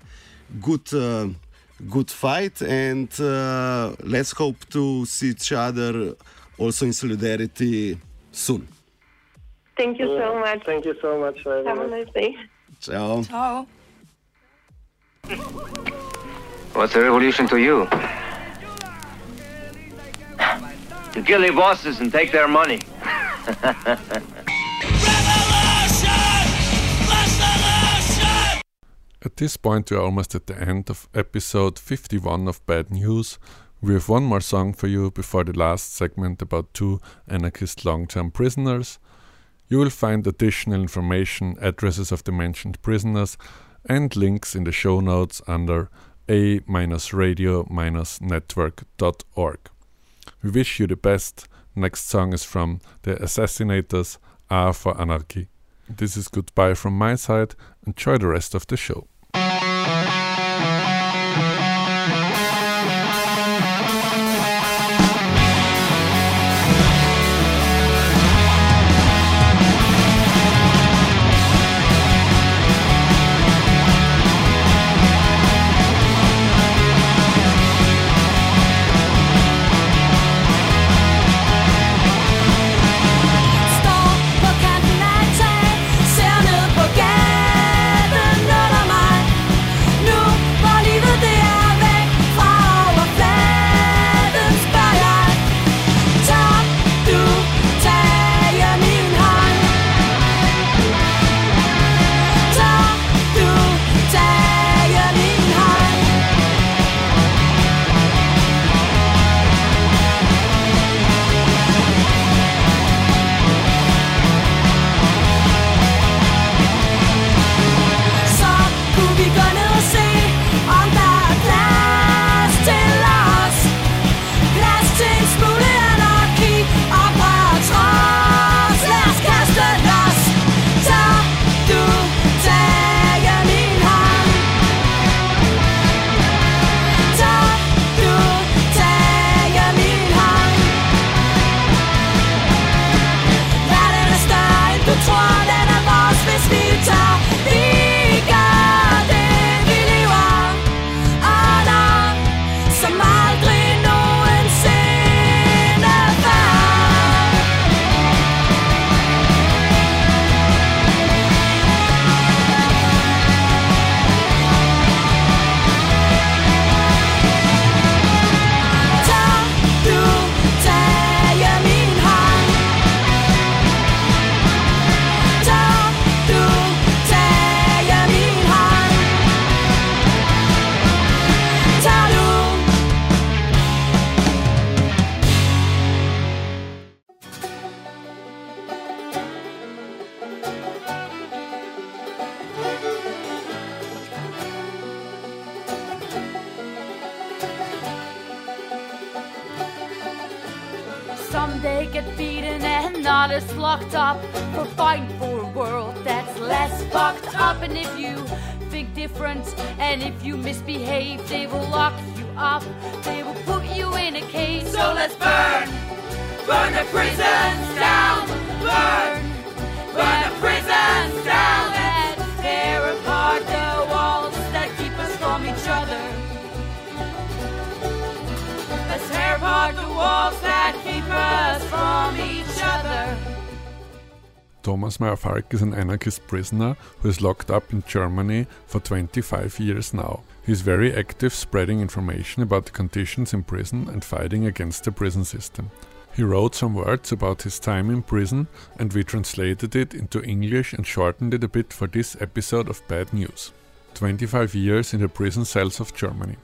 Q: good, uh, good fight, and uh, let's hope to see each other also in solidarity soon.
S: Thank you so much.
T: Thank you so much for having
S: Have a nice day.
Q: Ciao.
R: Ciao.
U: What's a revolution to you? To kill the bosses and take their money.
D: At this point, we are almost at the end of episode 51 of Bad News. We have one more song for you before the last segment about two anarchist long term prisoners. You will find additional information, addresses of the mentioned prisoners, and links in the show notes under a-radio-network.org. We wish you the best. Next song is from The Assassinators, A for Anarchy. This is goodbye from my side. Enjoy the rest of the show.
B: Some they get beaten and not as locked up for fighting for a world that's less fucked up. And if you think different and if you misbehave, they will lock you up. They will put you in a cage. So let's burn, burn the prisons down, burn, burn the prisons apart the walls that keep us from each other.
D: Thomas an anarchist prisoner who is locked up in Germany for 25 years now. He is very active spreading information about the conditions in prison and fighting against the prison system. He wrote some words about his time in prison and we translated it into English and shortened it a bit for this episode of Bad News. 25 years in the prison cells of Germany.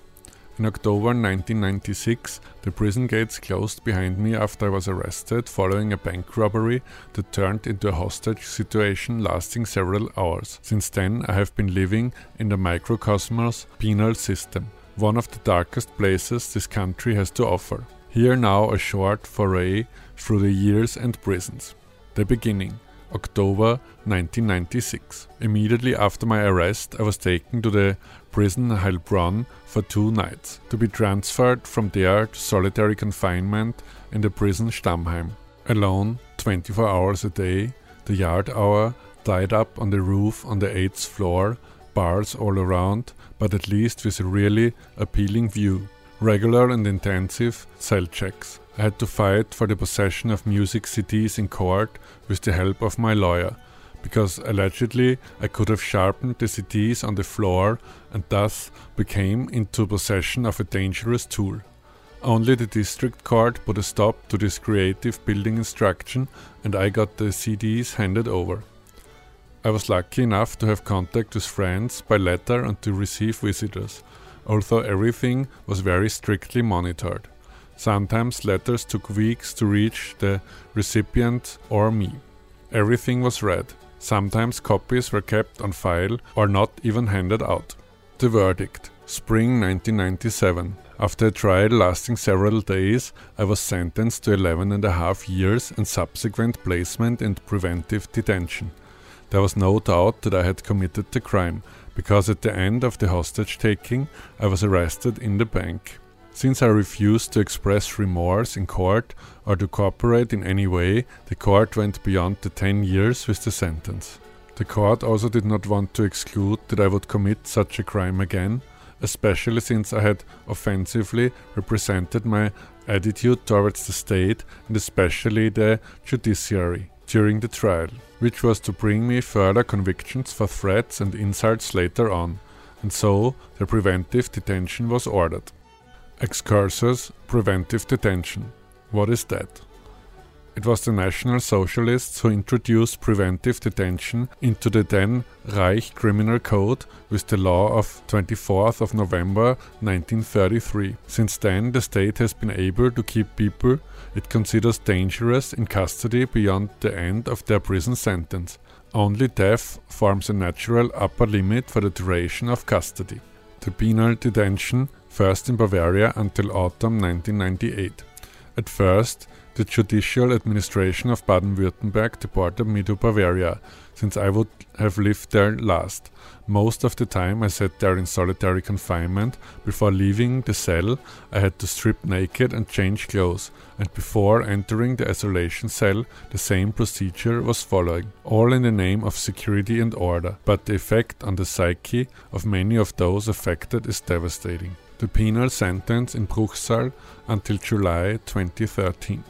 D: In October 1996, the prison gates closed behind me after I was arrested following a bank robbery that turned into a hostage situation lasting several hours. Since then, I have been living in the microcosmos penal system, one of the darkest places this country has to offer. Here now a short foray through the years and prisons. The beginning. October 1996. Immediately after my arrest, I was taken to the prison Heilbronn for two nights, to be transferred from there to solitary confinement in the prison Stammheim. Alone, 24 hours a day, the yard hour, tied up on the roof on the eighth floor, bars all around, but at least with a really appealing view. Regular and intensive cell checks. I had to fight for the possession of music CDs in court with the help of my lawyer, because allegedly I could have sharpened the CDs on the floor and thus became into possession of a dangerous tool. Only the district court put a stop to this creative building instruction and I got the CDs handed over. I was lucky enough to have contact with friends by letter and to receive visitors, although everything was very strictly monitored. Sometimes letters took weeks to reach the recipient or me. Everything was read. Sometimes copies were kept on file or not even handed out. The verdict Spring 1997. After a trial lasting several days, I was sentenced to 11 and a half years and subsequent placement in preventive detention. There was no doubt that I had committed the crime, because at the end of the hostage taking, I was arrested in the bank. Since I refused to express remorse in court or to cooperate in any way, the court went beyond the 10 years with the sentence. The court also did not want to exclude that I would commit such a crime again, especially since I had offensively represented my attitude towards the state and especially the judiciary during the trial, which was to bring me further convictions for threats and insults later on, and so the preventive detention was ordered. Excursus preventive detention. What is that? It was the National Socialists who introduced preventive detention into the then Reich Criminal Code with the law of 24th of November 1933. Since then, the state has been able to keep people it considers dangerous in custody beyond the end of their prison sentence. Only death forms a natural upper limit for the duration of custody. The penal detention first in Bavaria until autumn 1998. At first, the judicial administration of Baden Württemberg deported me to Bavaria, since I would have lived there last. Most of the time I sat there in solitary confinement. Before leaving the cell, I had to strip naked and change clothes, and before entering the isolation cell, the same procedure was following, all in the name of security and order. But the effect on the psyche of many of those affected is devastating. The penal sentence in Bruchsal until July 2013.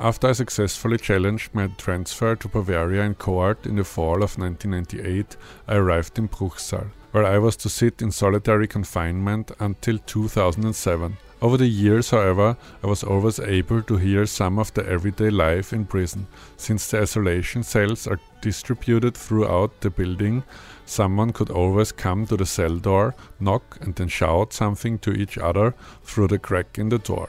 D: After I successfully challenged my transfer to Bavaria in court in the fall of 1998, I arrived in Bruchsal, where I was to sit in solitary confinement until 2007. Over the years, however, I was always able to hear some of the everyday life in prison. Since the isolation cells are distributed throughout the building, someone could always come to the cell door, knock, and then shout something to each other through the crack in the door.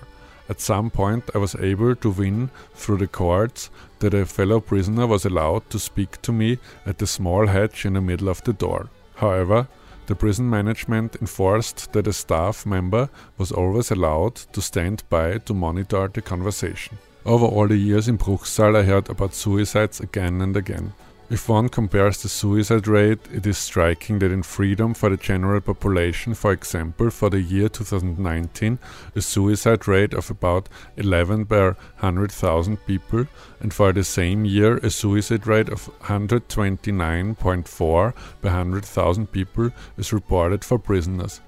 D: At some point, I was able to win through the courts that a fellow prisoner was allowed to speak to me at the small hatch in the middle of the door. However, the prison management enforced that a staff member was always allowed to stand by to monitor the conversation. Over all the years in Bruchsal, I heard about suicides again and again. If one compares the suicide rate, it is striking that in freedom for the general population, for example, for the year 2019, a suicide rate of about 11 per 100,000 people, and for the same year, a suicide rate of 129.4 per 100,000 people is reported for prisoners.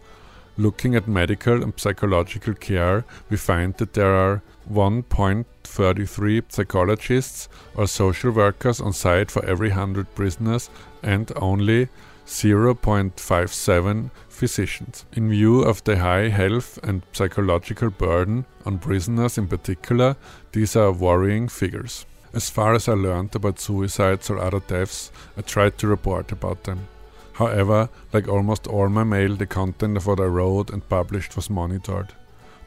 D: Looking at medical and psychological care, we find that there are 1.33 psychologists or social workers on site for every 100 prisoners and only 0.57 physicians. In view of the high health and psychological burden on prisoners in particular, these are worrying figures. As far as I learned about suicides or other deaths, I tried to report about them. However, like almost all my mail, the content of what I wrote and published was monitored.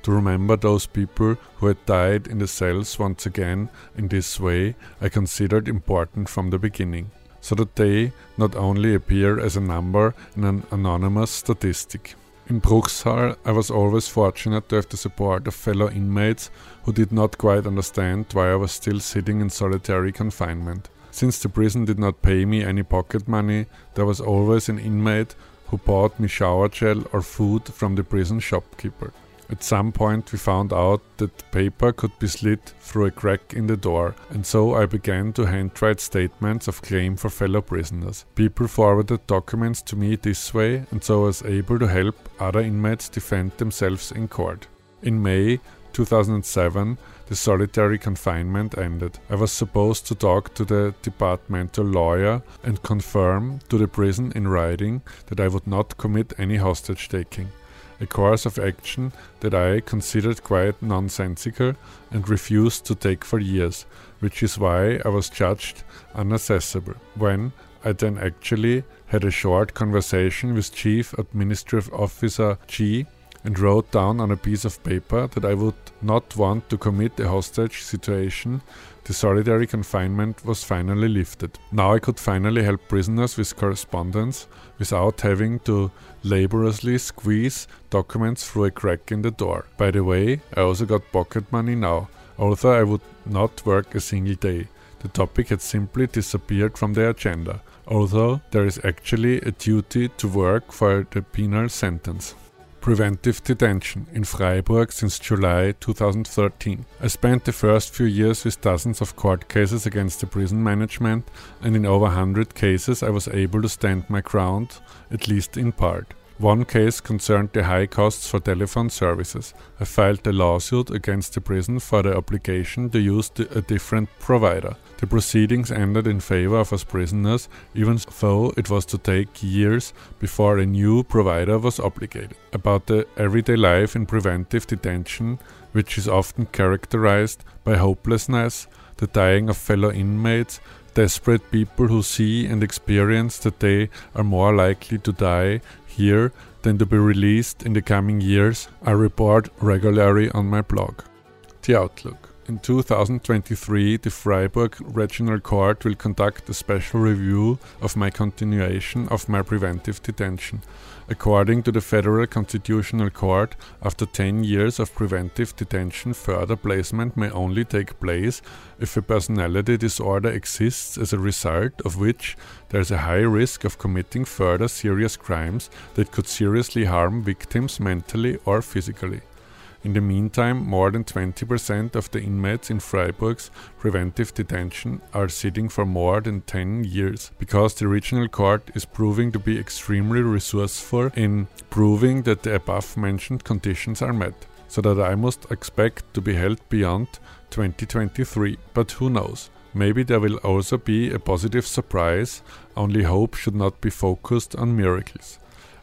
D: To remember those people who had died in the cells once again in this way, I considered important from the beginning, so that they not only appear as a number in an anonymous statistic. In Bruchsal, I was always fortunate to have the support of fellow inmates who did not quite understand why I was still sitting in solitary confinement. Since the prison did not pay me any pocket money, there was always an inmate who bought me shower gel or food from the prison shopkeeper. At some point, we found out that paper could be slid through a crack in the door, and so I began to handwrite statements of claim for fellow prisoners. People forwarded documents to me this way, and so I was able to help other inmates defend themselves in court. In May 2007, the solitary confinement ended. I was supposed to talk to the departmental lawyer and confirm to the prison in writing that I would not commit any hostage taking a course of action that I considered quite nonsensical and refused to take for years, which is why I was judged unaccessible. When I then actually had a short conversation with Chief Administrative Officer G and wrote down on a piece of paper that I would not want to commit a hostage situation, the solitary confinement was finally lifted. Now I could finally help prisoners with correspondence without having to laboriously squeeze documents through a crack in the door. By the way, I also got pocket money now, although I would not work a single day. The topic had simply disappeared from the agenda, although there is actually a duty to work for the penal sentence. Preventive detention in Freiburg since July 2013. I spent the first few years with dozens of court cases against the prison management, and in over 100 cases I was able to stand my ground, at least in part. One case concerned the high costs for telephone services. I filed a lawsuit against the prison for the obligation to use a different provider. The proceedings ended in favor of us prisoners, even though it was to take years before a new provider was obligated. About the everyday life in preventive detention, which is often characterized by hopelessness, the dying of fellow inmates, desperate people who see and experience that they are more likely to die here than to be released in the coming years, I report regularly on my blog. The Outlook. In 2023, the Freiburg Regional Court will conduct a special review of my continuation of my preventive detention. According to the Federal Constitutional Court, after 10 years of preventive detention, further placement may only take place if a personality disorder exists as a result of which there is a high risk of committing further serious crimes that could seriously harm victims mentally or physically. In the meantime, more than 20% of the inmates in Freiburg's preventive detention are sitting for more than 10 years because the regional court is proving to be extremely resourceful in proving that the above mentioned conditions are met, so that I must expect to be held beyond 2023. But who knows? Maybe there will also be a positive surprise, only hope should not be focused on miracles.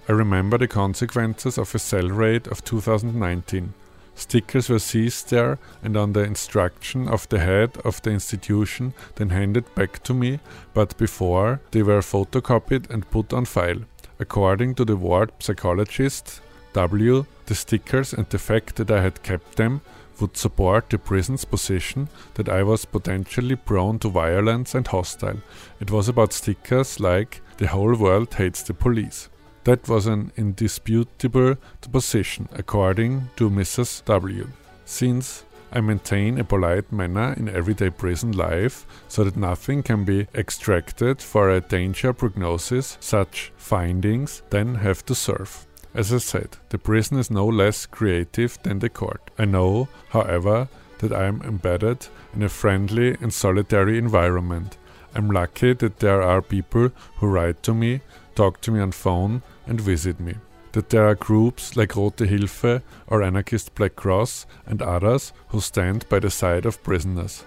D: I remember the consequences of a cell raid of 2019. Stickers were seized there and on the instruction of the head of the institution then handed back to me, but before they were photocopied and put on file. According to the ward psychologist W, the stickers and the fact that I had kept them would support the prison's position that I was potentially prone to violence and hostile. It was about stickers like the whole world hates the police. That was an indisputable position, according to Mrs. W. Since I maintain a polite manner in everyday prison life so that nothing can be extracted for a danger prognosis, such findings then have to serve. As I said, the prison is no less creative than the court. I know, however, that I am embedded in a friendly and solitary environment. I'm lucky that there are people who write to me, talk to me on phone, and visit me. That there are groups like Rote Hilfe or Anarchist Black Cross and others who stand by the side of prisoners.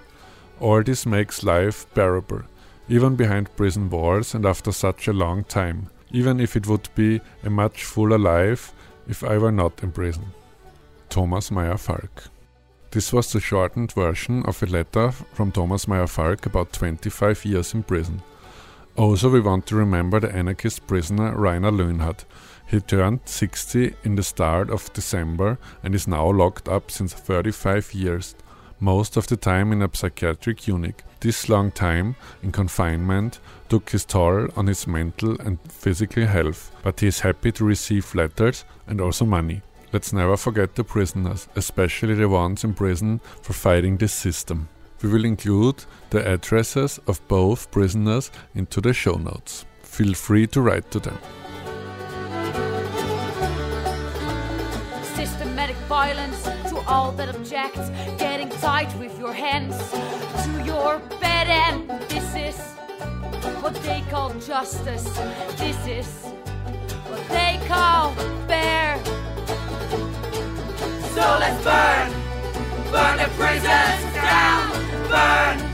D: All this makes life bearable, even behind prison walls and after such a long time, even if it would be a much fuller life if I were not in prison. Thomas Meyer Falk. This was the shortened version of a letter from Thomas Meyer Falk about 25 years in prison. Also, we want to remember the anarchist prisoner Rainer Löhnhardt. He turned 60 in the start of December and is now locked up since 35 years, most of the time in a psychiatric unit. This long time in confinement took his toll on his mental and physical health, but he is happy to receive letters and also money. Let's never forget the prisoners, especially the ones in prison for fighting this system. We will include the addresses of both prisoners into the show notes. Feel free to write to them.
B: Systematic violence to all that getting tight with your hands to your bed, and this is what they call justice. This is what they call fair.
I: So let's burn, burn the prisons down, burn,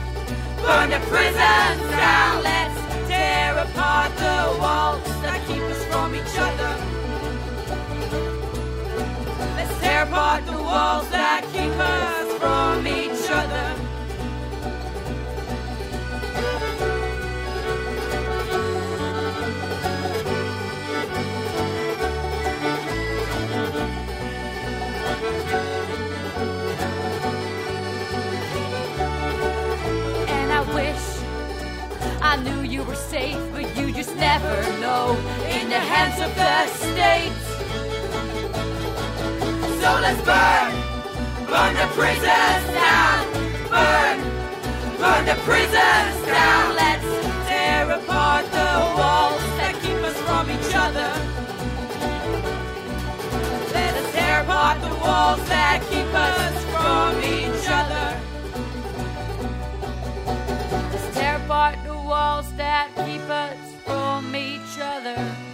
I: burn the prisons down.
B: Let's tear apart the walls that keep us from each other. Let's tear apart the walls that keep us from each other. I knew you were safe, but you just never know in the hands of the state.
I: So let's burn, burn the prisons down, burn, burn the prisons down.
B: Let's tear apart the walls that keep us from each other. Let us tear apart the walls that keep us from each other. Apart the walls that keep us from each other.